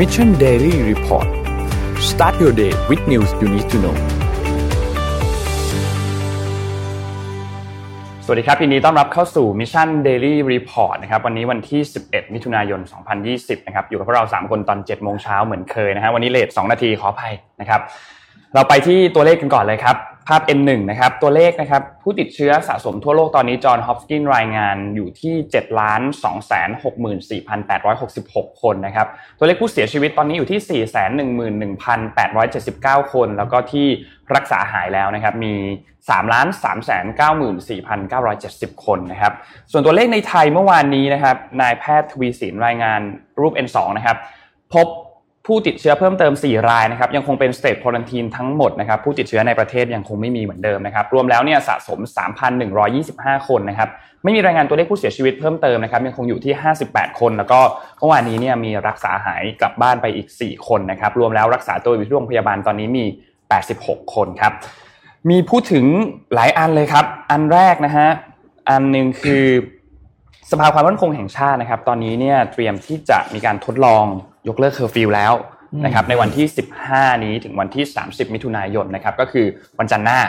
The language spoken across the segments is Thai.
Mission Daily Report start your day with news you need to know สวัสดีครับยินดีต้อนรับเข้าสู่ Mission Daily Report นะครับวันนี้วันที่ 11 มิถุนายน 2020 นะครับอยู่กับพวกเรา 3 คนตอน 7 โมงเช้าเหมือนเคยนะฮะวันนี้เลท2นาทีขออภัยนะครับเราไปที่ตัวเลขกันก่อนเลยครับ ภาพ N1 นะครับตัวเลขนะครับผู้ติดเชื้อสะสมทั่วโลกตอนนี้จอห์นฮอปกินรายงานอยู่ที่7ล้าน2 6 4 8 6 6 คนนะครับตัวเลขผู้เสียชีวิตตอนนี้อยู่ที่ 4 1 1 8 7 9 คน แล้วก็ที่รักษาหายแล้วนะครับมี3ล้าน3 9 4 9 7 0 คนนะครับส่วนตัวเลขในไทยเมื่อวานนี้นะครับนายแพทย์ทวีสินรายงานรูป N2 นะครับพบ ผู้ติดเชื้อเพิ่มเติม 4 รายนะครับยังคงเป็น state quarantine ทั้งหมดนะครับผู้ติดเชื้อในประเทศยังคงไม่มีเหมือนเดิมนะครับรวมแล้วเนี่ยสะสม 3,125 คนนะครับไม่มีรายงานตัวเลขผู้เสียชีวิตเพิ่มเติมนะครับยังคงอยู่ที่ 58 คน แล้วก็เมื่อวานนี้เนี่ยมีรักษาหายกลับบ้านไปอีก 4 คนนะครับรวมแล้วรักษาตัวอยู่ที่โรงพยาบาลตอนนี้มี 86 คนครับมีพูดถึงหลายอันเลยครับ อันแรกนะฮะอันหนึ่งคือสภาความมั่นคงแห่งชาตินะครับ ตอนนี้เนี่ยเตรียมที่จะมีการทดลอง ยกเลิกเคอร์ฟิวแล้วนะครับในวันที่ 15 นี้ถึงวันที่ 30 มิถุนายนนะครับก็คือวันจันทร์หน้า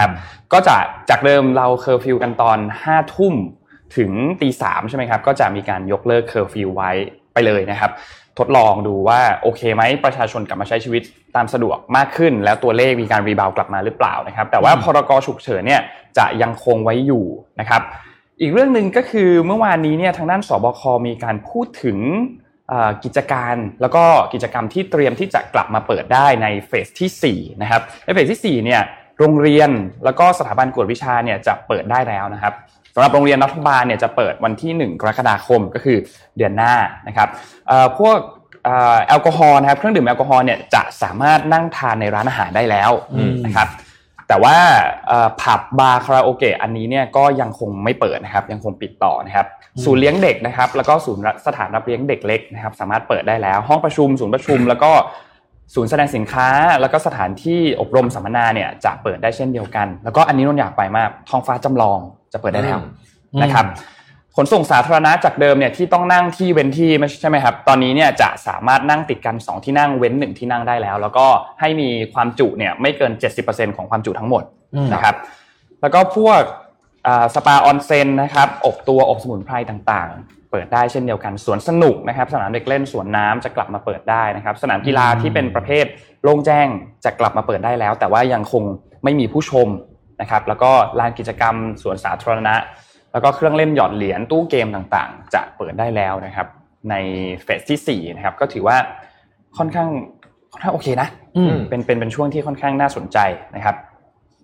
ครับก็จะจากเดิมเราเคอร์ฟิวกันตอน 5 ทุ่มถึงตีสามใช่ไหมครับก็จะมีการยกเลิกเคอร์ฟิวไว้ไปเลยนะครับ ทดลองดูว่าโอเคไหมประชาชนกลับมาใช้ชีวิตตามสะดวกมากขึ้น แล้วตัวเลขมีการ rebound กลับมาหรือเปล่านะครับ แต่ว่าพรกฉุกเฉินเนี่ยจะยังคงไว้อยู่นะครับ อีกเรื่องหนึ่งก็คือเมื่อวานนี้เนี่ยทางด้านสบคมีการพูดถึง กิจการแล้วก็กิจกรรมที่เตรียมที่จะกลับมาเปิดได้ในเฟสที่4นะครับในเฟสที่4เนี่ยโรงเรียนแล้วก็สถาบันกวดวิชาเนี่ยจะเปิดได้แล้วนะครับสำหรับโรงเรียนรัฐบาลเนี่ยจะเปิดวันที่ 1 กรกฎาคมก็คือเดือนหน้านะครับพวกแอลกอฮอล์นะครับเครื่องดื่มแอลกอฮอล์เนี่ยจะสามารถนั่งทานในร้านอาหารได้แล้วนะครับ แต่ว่าผับบาร์คาราโอเกะอันนี้เนี่ยก็ยังคงไม่เปิดนะครับยังคงปิดต่อนะครับศูนย์เลี้ยงเด็กนะครับแล้วก็ศูนย์สถานรับเลี้ยงเด็กเล็กนะครับสามารถเปิดได้แล้ว ห้องประชุมศูนย์ประชุม แล้วก็ศูนย์แสดงสินค้า แล้วก็สถานที่อบรมสัมมนาเนี่ยจะเปิดได้เช่นเดียวกัน แล้วก็อันนี้นนอยากไปมากท้องฟ้าจำลองจะเปิดได้แล้วนะครับ ขนส่งสาธารณะจากเดิมเนี่ยที่ต้องนั่งที่เว้นที่ไม่ใช่ไหมครับ ตอนนี้เนี่ยจะสามารถนั่งติดกัน 2 ที่นั่งเว้น 1 ที่นั่งได้แล้ว แล้วก็ให้มีความจุเนี่ยไม่เกิน 70%ของความจุทั้งหมดนะครับแล้วก็พวกสปาออนเซนนะครับอบตัวอบสมุนไพรต่างๆ เปิดได้เช่นเดียวกันสวนสนุกนะครับ สนามเด็กเล่นสวนน้ำจะกลับมาเปิดได้นะครับ สนามกีฬาที่เป็นประเภทโล่งแจ้งจะกลับมาเปิดได้แล้ว แต่ว่ายังคงไม่มีผู้ชมนะครับ แล้วก็ลานกิจกรรมสวนสาธารณะ แล้วก็เครื่องเล่นหยอดเหรียญตู้เกมต่างๆ จะเปิดได้แล้วนะครับ ในเฟสที่4นะครับก็ถือว่าค่อนข้างค่อนข้างโอเคนะเป็นเป็นเป็นช่วงที่ค่อนข้างน่าสนใจนะครับ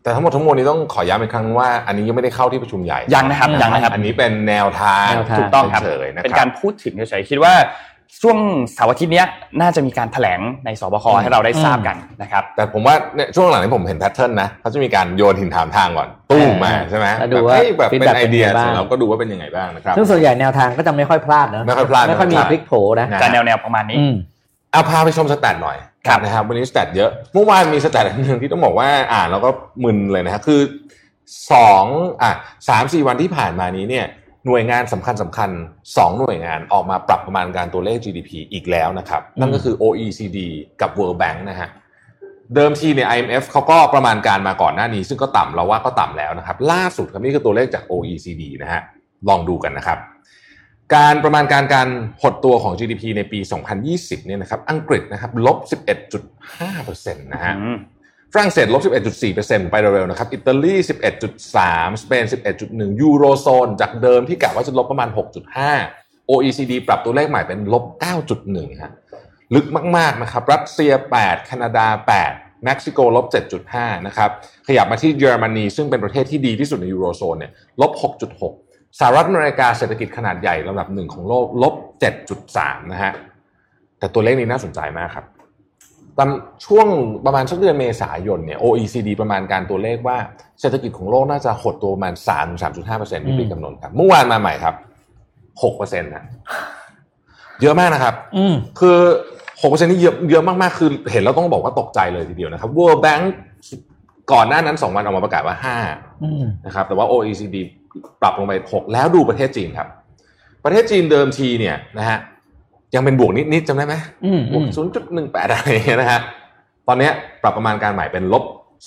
แต่ทั้งหมดทั้งมวลนี้ต้องขอย้ำอีกครั้งว่าอันนี้ยังไม่ได้เข้าที่ประชุมใหญ่ยังนะครับยังนะครับ อันนี้เป็นแนวทางถูกต้องครับเป็นการพูดถึงเฉยๆคิดว่า ช่วงเสาร์อาทิตย์นี้น่าจะมีการแถลงในสบคให้เราได้ทราบกันนะครับแต่ผมว่าช่วงหลังนี้ผมเห็นแพทเทิร์นนะเขาจะมีการโยนหินถามทางก่อนตู้มาใช่ไหมดูว่าแบบเป็นไอเดียเราก็ดูว่าเป็นยังไงบ้างนะครับซึ่งส่วนใหญ่แนวทางก็จะไม่ค่อยพลาดนะไม่ค่อยพลาดไม่ค่อยมีพลิกโผนะแต่แนวๆประมาณนี้เอาพาไปชมสแตทหน่อยนะครับวันนี้สแตทเยอะเมื่อวานมีสแตทหนึ่งที่ต้องบอกว่าอ่านแล้วก็มึนเลยนะคือสองอะสามสี่วันที่ผ่านมานี้เนี่ย หน่วยงานสำคัญสำคัญ2หน่วยงานออกมาปรับประมาณการตัวเลข GDP อีกแล้วนะครับ นั่นก็คือ OECD กับ World Bank นะฮะเดิมทีเนี่ย IMF เขาก็ประมาณการมาก่อนหน้านี้ ซึ่งก็ต่ำเราว่าก็ต่ำแล้วนะครับ ล่าสุดครับนี่คือตัวเลขจาก OECD นะฮะลองดูกันนะครับ การประมาณการการหดตัวของ GDP ในปี 2020 เนี่ยนะครับ อังกฤษนะครับลบ 11.5%นะฮะ ฝรั่งเศสลบ 11.4%ไปเร็วๆนะครับ อิตาลี 11.3 สเปน 11.1 ยูโรโซน จากเดิมที่กะว่าจะลบประมาณ 6.5 OECD ปรับตัวเลขใหม่เป็นลบ 9.1 ฮะ ลึกมากๆนะครับ รัสเซีย 8 แคนาดา 8 เม็กซิโกลบ 7.5 นะครับ ขยับมาที่เยอรมนี ซึ่งเป็นประเทศที่ดีที่สุดในยูโรโซนเนี่ย ลบ 6.6 สหรัฐอเมริกาเศรษฐกิจขนาดใหญ่ลำดับหนึ่งของโลกลบ 7.3 นะฮะ แต่ตัวเลขนี้น่าสนใจมากครับ ช่วงประมาณสักเดือนเมษายนเนี่ย OECD ประมาณการตัวเลขว่าเศรษฐกิจของโลกน่าจะหดตัวประมาณสามสามจุดห้าเปอร์เซ็นต์ที่ปีกำหนดครับเมื่อวานมาใหม่ครับหกเปอร์เซ็นต์นะเยอะมากนะครับคือหกเปอร์เซ็นต์นี่เยอะเยอะมากๆ คือเห็นแล้วต้องบอกว่าตกใจเลยทีเดียวนะครับ World Bank ก่อนหน้านั้นสองวันออกมาประกาศว่าห้านะครับแต่ว่า OECD ปรับลงไปหกแล้วดูประเทศจีนครับ ประเทศจีนเดิมทีเนี่ยนะฮะ ยังเป็นบวกนิดๆจำได้ไหมอืมบวกศูนย์จุดหนึ่งแปดอะไรอย่างเงี้ยนะฮะตอนเนี้ยปรับประมาณการใหม่เป็นลบ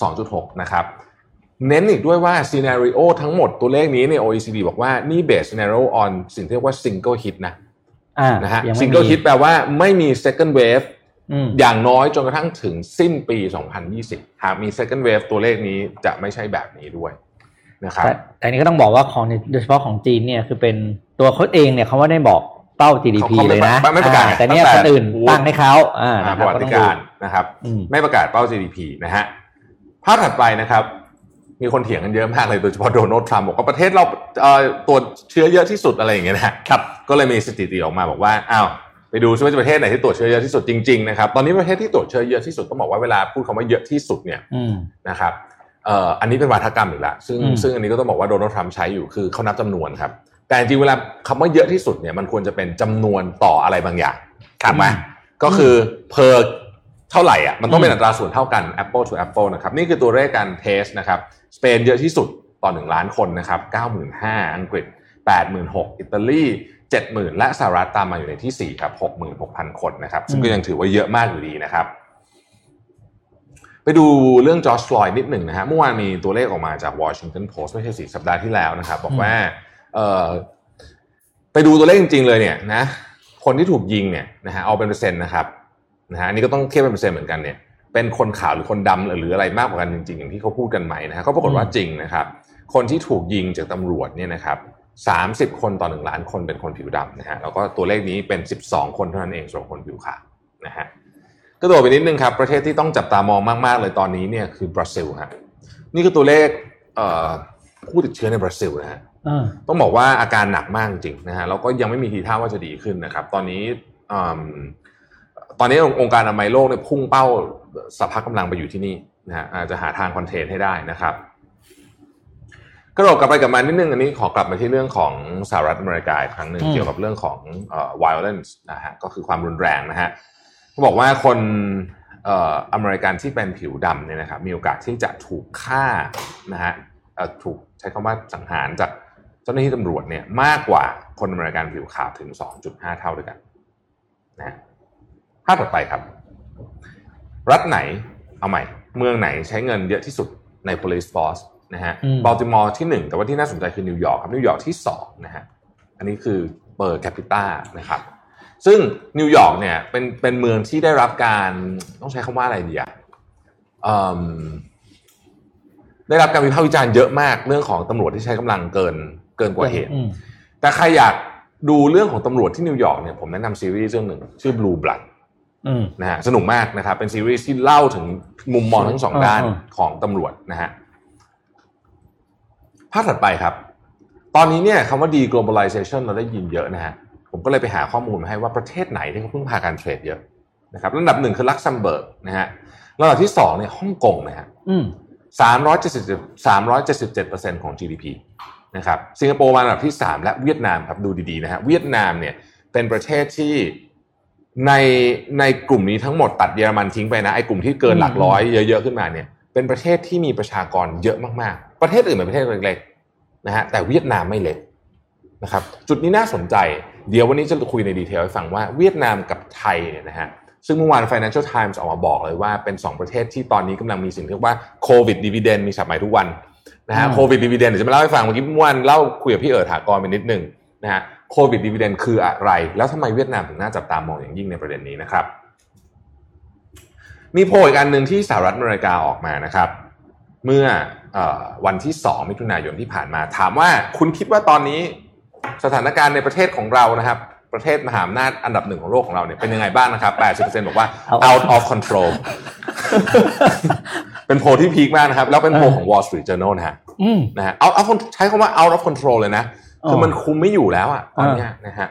2.6นะครับเน้นอีกด้วยว่า scenario ทั้งหมดตัวเลขนี้เนี่ย OECD บอกว่านี่ base scenario on สิ่งที่เรียกว่า single hit นะอ่านะฮะยังไม่ single มี hit แปลว่าไม่มี second wave อืมอย่างน้อยจนกระทั่งถึงสิ้นปี 2020 หากมี second wave ตัวเลขนี้จะไม่ใช่แบบนี้ด้วยนะครับแต่แต่อันนี้ก็ต้องบอกว่าของในโดยเฉพาะของจีนเนี่ยคือเป็นตัวเขาเองเนี่ยเขาไม่ได้บอก เป้า GDP เขาไม่เลยนะไม่ประกาศอ่แต่เนี่ยตั้งแต่คนอื่นโอ้ตั้งให้เขาอ่าอ่านะประวัก็ติต้องการนะครับอืมไม่ประกาศเป้า GDP นะฮะภาพถัดไปนะครับมีคนเถียงกันเยอะมากเลยโดยเฉพาะโดนัลด์ทรัมป์บอกว่าประเทศเราเอ่อตรวจเชื้อเยอะที่สุดอะไรอย่างเงี้ยนะฮะครับก็เลยมีสถิติออกมาบอกว่าอ้าวไปดูซิว่าประเทศไหนที่ตรวจเชื้อเยอะที่สุดจริงๆนะครับตอนนี้ประเทศที่ตรวจเชื้อเยอะที่สุดต้องบอกว่าเวลาพูดคำว่าเยอะที่สุดเนี่ยอืมนะครับเอ่ออันนี้เป็นวาทกรรมอีกแล้วซึ่งอืมซึ่งอันนี้ก็ต้องบอกว่าโดนัลด์ทรัมป์ใช้อยู่คือเขานับจำนวนครับ แต่จริงๆเวลาคำว่าเยอะที่สุดเนี่ยมันควรจะเป็นจำนวนต่ออะไรบางอย่างถูกไหมก็คือ per เท่าไหร่อะมันต้องเป็นอัตราส่วนเท่ากัน Apple to Apple นะครับนี่คือตัวเลขการเทสนะครับสเปนเยอะที่สุดต่อ 1 ล้านคนนะครับ95,000 อังกฤษ 86,000 อิตาลี70,000 และสหรัฐตามมาอยู่ในที่ 4 ครับ 66,000 คนนะครับ ซึ่งก็ยังถือว่าเยอะมากอยู่ดีนะครับ ไปดูเรื่องจอร์จฟลอยด์นิดหนึ่งนะฮะเมื่อวานมีตัวเลขออกมาจาก Washington Post ไม่ใช่สี่สัปดาห์ที่แล้วนะครับ บอกว่า เอ่อไปดูตัวเลขจริงๆเลยเนี่ยนะคนที่ถูกยิงเนี่ยนะฮะเอาเป็นเปอร์เซ็นต์นะครับนะฮะอันนี้ก็ต้องเทียบเป็นเปอร์เซ็นต์เหมือนกันเนี่ยเป็นคนขาวหรือคนดำหรืออะไรมากกว่ากันจริงๆอย่างที่เขาพูดกันไหมนะฮะก็ปรากฏว่าจริงนะครับ คนที่ถูกยิงจากตำรวจเนี่ยนะครับสามสิบคนต่อหนึ่งล้านคนเป็นคนผิวดำนะฮะแล้วก็ตัวเลขนี้เป็นสิบสองคนเท่านั้นเองสำหรับคนผิวขาวนะฮะก็โดดไปนิดนึงครับประเทศที่ต้องจับตามองมากๆเลยตอนนี้เนี่ยคือบราซิลฮะนี่คือตัวเลขเอ่อผู้ติดเชื้อในบราซิลนะฮะ ต้องบอกว่าอาการหนักมากจริงนะฮะแล้วก็ยังไม่มีทีท่าว่าจะดีขึ้นนะครับ ตอนนี้อืมตอนนี้องค์การอนามัยโลกเนี่ยพุ่งเป้าสภาพกำลังไปอยู่ที่นี่นะฮะอาจจะหาทางคอนเทนให้ได้นะครับก็โดดกลับไปกลับมานิดนึงอันนี้ขอกลับมาที่เรื่องของสหรัฐอเมริกาอีกครั้งหนึ่งอืมเกี่ยวกับเรื่องของเอ่อ violence นะฮะก็คือความรุนแรงนะฮะเขาบอกว่าคนเอ่ออเมริกันที่เป็นผิวดำเนี่ยนะครับมีโอกาสที่จะถูกฆ่านะฮะเอ่อถูกใช้คำว่าสังหารจาก เจ้าหน้าที่ตำรวจเนี่ยมากกว่าคนอเมริกันผิวขาวถึง 2.5 เท่าด้วยกันนะฮะภาพต่อไปครับ รัฐไหนเอาใหม่ เมืองไหนใช้เงินเยอะที่สุดใน police force นะฮะอืมบัลติมอร์ที่ 1 แต่ว่าที่น่าสนใจคือนิวยอร์กครับนิวยอร์กที่2นะฮะอันนี้คือ per capita นะครับซึ่งนิวยอร์กเนี่ยเป็นเป็นเมืองที่ได้รับการต้องใช้คำว่าอะไรดีอะอืมได้รับการวิพากษ์วิจารณ์เยอะมากเรื่องของตำรวจที่ใช้กำลังเกิน เกินกว่าเหตุอืมแต่ใครอยากดูเรื่องของตำรวจที่นิวยอร์กเนี่ยผมแนะนำซีรีส์เรื่องหนึ่งชื่อ Blue Blood อืมนะฮะสนุกมากนะครับ เป็นซีรีส์ที่เล่าถึงมุมมองทั้งสองอ่าด้านอ่าของตำรวจนะฮะภาพถัดไปครับ ตอนนี้เนี่ยคำว่า deglobalization เราได้ยินเยอะนะฮะผมก็เลยไปหาข้อมูลมาให้ว่าประเทศไหนที่เขาพึ่งพาการ trade เยอะนะครับลำดับหนึ่งคือลักเซมเบิร์กนะฮะลำดับที่สองเนี่ยฮ่องกงนะฮะอืม377 377%ของ GDP นะครับสิงคโปร์มาอันดับที่ 3 และเวียดนามครับดูดีๆนะฮะเวียดนามเนี่ยเป็นประเทศที่ในในกลุ่มนี้ทั้งหมดตัดเยอรมันทิ้งไปนะไอ้กลุ่มที่เกินหลักร้อยเยอะๆขึ้นมาเนี่ยเป็นประเทศที่มีประชากรเยอะมากๆ ประเทศอื่นเป็นประเทศเล็กๆนะฮะแต่เวียดนามไม่เล็กนะครับจุดนี้น่าสนใจ เดี๋ยววันนี้จะคุยในดีเทลให้ฟังว่าเวียดนามกับไทยเนี่ยนะฮะซึ่งเมื่อวาน Financial Times ออกมาบอกเลยว่าเป็น 2 ประเทศที่ตอนนี้กำลังมีสิ่งที่เรียกว่าโควิดดี v เดนมีสับใหม่ทุกวัน นะฮะอืมโควิดดี v เดนเดี๋ยวจะมาเล่าให้ฟังเมื่อกี้เมื่อวานเล่าคุยกับพี่เอิร์ธถากรไปนิดหนึ่งนะฮะโควิดดี v เดนคืออะไร แล้วทำไมเวียดนามถึงน่าจับตามองอย่างยิ่งในประเด็นนี้นะครับ มีโพลอีกอันหนึ่งที่สหรัฐอเมริกาออกมานะครับ เมื่อเออวันที่ 2 มิถุนายนที่ผ่านมา ถามว่าคุณคิดว่าตอนนี้สถานการณ์ในประเทศของเรานะครับประเทศมหาอำนาจอันดับหนึ่งของโลกของเราเนี่ยเป็นยังไงบ้างนะครับ 80%บอกว่า out of control เป็นโพลที่ peak มากนะครับ แล้วเป็นโพลของ Wall Street Journal นะฮะอืมนะฮะเอาเอาใช้คำว่า out of control เลยนะคือมันคุมไม่อยู่แล้วอะตอนเนี้ยนะฮะ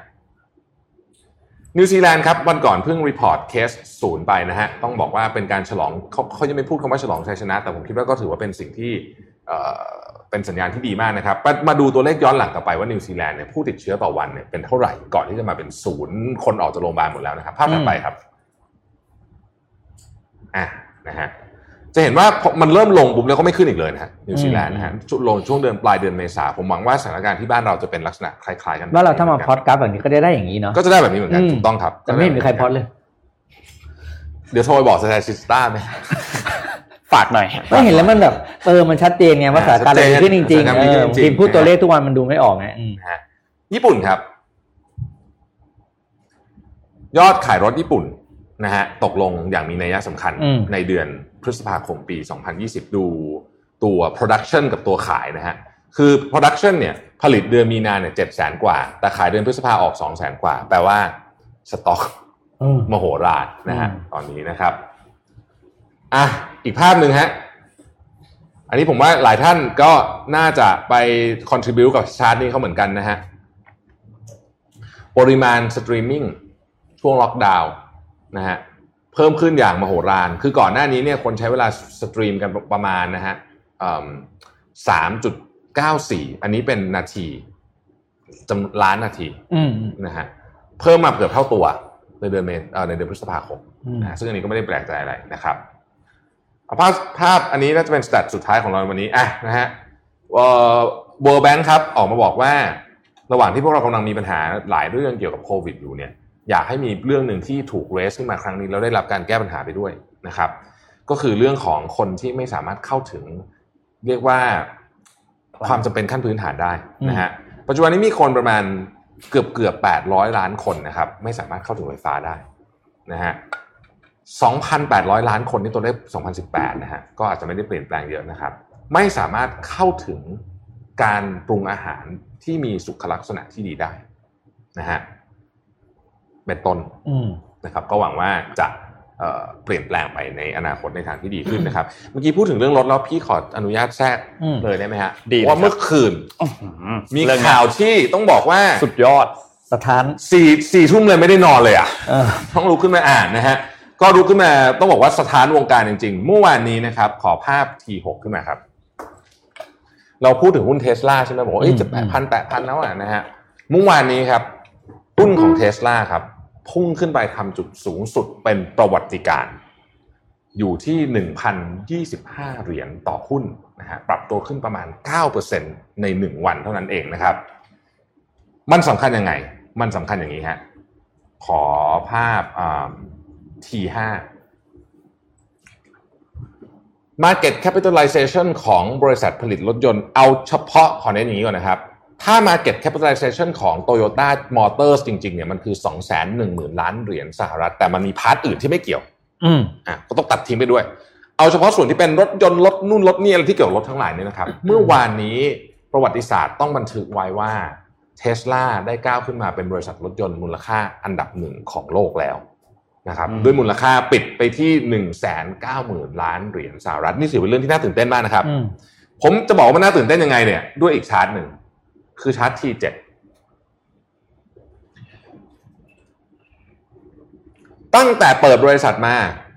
นิวซีแลนด์ครับวันก่อนเพิ่ง report case ศูนย์ไปนะฮะต้องบอกว่าเป็นการฉลองเขาเขายังไม่พูดคำว่าฉลองชัยชนะ แต่ผมคิดว่าก็ถือว่าเป็นสิ่งที่เอ่อเป็นสัญญาณที่ดีมากนะครับมามาดูตัวเลขย้อนหลังกลับไปว่านิวซีแลนด์เนี่ยผู้ติดเชื้อต่อวันเนี่ยเป็นเท่าไหร่ก่อนที่จะมาเป็นศูนย์คนออกจากโรงพยาบาลหมดแล้วนะครับ ภาพถัดไปครับอะนะฮะ จะเห็นว่าพอมันเริ่มลงปุ๊บแล้วก็ไม่ขึ้นอีกเลยนะฮะนิวซีแลนด์นะฮะช่วงลงช่วงเดือนปลายเดือนเมษาผมหวังว่าสถานการณ์ที่บ้านเราจะเป็นลักษณะคล้ายๆกันว่าเราถ้ามาพอดกราฟแบบนี้ก็ได้ได้อย่างนี้เนาะก็จะได้แบบนี้เหมือนกันอืมถูกต้องครับแต่ไม่เห็นมีใครพอดเลย เดี๋ยวโทรไปบอกสแตทิสต้าไหมฝากหน่อยไม่เห็นแล้วมันแบบเออมันชัดเจนไงว่าสถานการณ์มันดีขึ้นจริงสถานๆการณ์เอดีขึ้อนจริงทีมพูดตัวเลขทุกวันมันดูไม่ออกไงอืมนะฮะญี่ปุ่นครับ ยอดขายรถญี่ปุ่น นะฮะตกลงอย่างมีนัยสำคัญอืมในเดือนพฤษภาคมปี 2020 ดูตัว production กับตัวขายนะฮะคือ production เนี่ยผลิตเดือนมีนาเนี่ยเจ็ดแสนกว่า แต่ขายเดือนพฤษภาออก2 0 0แสนกว่า แปลว่าสต็อกอืมมโหฬารนะฮะอืมตอนนี้นะครับอะอีกภาพหนึ่งฮะอันนี้ผมว่าหลายท่านก็น่าจะไป contribu กับชาร์ตนี้เขาเหมือนกันนะฮะปริมาณสตรีมมิ่งช่วงล็อกดาวน์ นะฮะเพิ่มขึ้นอย่างมโหฬาร คือก่อนหน้านี้เนี่ยคนใช้เวลาสตรีมกันประมาณนะฮะสามจุดเก้าสี่อันนี้เป็นนาทีจำล้านนาทีอืมนะฮะเพิ่มมาเกือบเท่าตัวในเดือนเมษเอ่อในเดือนพฤษภาคมอืมนะฮะซึ่งอันนี้ก็ไม่ได้แปลกใจอะไรนะครับเอาภาพภาพอันนี้น่าจะเป็นสแตทสุดท้ายของเราในวันนี้อะนะฮะเอ่อ World Bank ครับออกมาบอกว่า ระหว่างที่พวกเรากำลังมีปัญหาหลายเรื่องเกี่ยวกับโควิดอยู่เนี่ย อยากให้มีเรื่องหนึ่งที่ถูกเรสขึ้นมาครั้งนี้แล้วได้รับการแก้ปัญหาไปด้วยนะครับ ก็คือเรื่องของคนที่ไม่สามารถเข้าถึง เรียกว่าความจำเป็นขั้นพื้นฐานได้นะฮะปัจจุบันนี้มีคนประมาณเกือบเกือบแปดร้อยล้านคนนะครับ ไม่สามารถเข้าถึงไฟฟ้าได้นะฮะสองพันแปดร้อยล้านคนนี่ตัวเลขสองพันสิบแปดนะฮะก็อาจจะไม่ได้เปลี่ยนแปลงเยอะนะครับ ไม่สามารถเข้าถึงการปรุงอาหารที่มีสุขลักษณะที่ดีได้นะฮะ เป็นต้นอืมนะครับก็หวังว่าจะเอ่อเปลี่ยนแปลงไปในอนาคตในทางที่ดีขึ้นนะครับ เมื่อกี้พูดถึงเรื่องรถแล้วพี่ขออนุญาตแทรกอืมเลยได้ไหมฮะดีเลยว่าครับเมื่อคืนอื้อหือมีเรื่องนี้ข่าวที่ต้องบอกว่าสุดยอดสถานสี่สี่ทุ่มเลยไม่ได้นอนเลยอะเออต้องลุกขึ้นมาอ่านนะฮะก็ลุกขึ้นมาต้องบอกว่าสถานวงการจริงๆ เมื่อวานนี้นะครับ ขอภาพ T6 ขึ้นมาครับ เราพูดถึงหุ้นเทสลาใช่ไหมบอกว่าเอ้ยอืมจะแปดพันแปดพันแล้วอะนะฮะเมื่อวานนี้ครับหุ้นของเทสลาครับ พุ่งขึ้นไปทำจุดสูงสุดเป็นประวัติการณ์อยู่ที่ 1,025 เหรียญต่อหุ้นนะฮะปรับตัวขึ้นประมาณ 9%ใน 1 วันเท่านั้นเองนะครับ มันสำคัญยังไง มันสำคัญอย่างนี้ฮะขอภาพอ่า T5 Market Capitalization ของบริษัทผลิตรถยนต์เอาเฉพาะขอเน้นอย่างนี้ก่อนนะครับ ถ้า Market Capitalization ของ Toyota Motors จริงๆเนี่ยมันคือ 210,000 ล้านเหรียญสหรัฐ แต่มันมีพาร์ทอื่นที่ไม่เกี่ยว อืมอะก็ต้องตัดทิ้งไปด้วย เอาเฉพาะส่วนที่เป็นรถยนต์รถนู่นรถนี่อะไรที่เกี่ยวกับรถทั้งหลายเนี่ยนะครับ เมื่อวานนี้ประวัติศาสตร์ต้องบันทึกไว้ว่าเทสลาได้ก้าวขึ้นมาเป็นบริษัทรถยนต์มูลค่าอันดับหนึ่งของโลกแล้วนะครับอืมด้วยมูลค่าปิดไปที่หนึ่งแสนเก้าหมื่นล้านเหรียญสหรัฐนี่ถือเป็นเรื่องที่น่าตื่นเต้นมากนะครับอืมผมจะบอกว่ามันน่าตื่นเต้นยังไงเนี่ยด้วยอีกชาร์ตหนึ่ง คือชาร์ต T7 ตั้งแต่เปิดบริษัทมา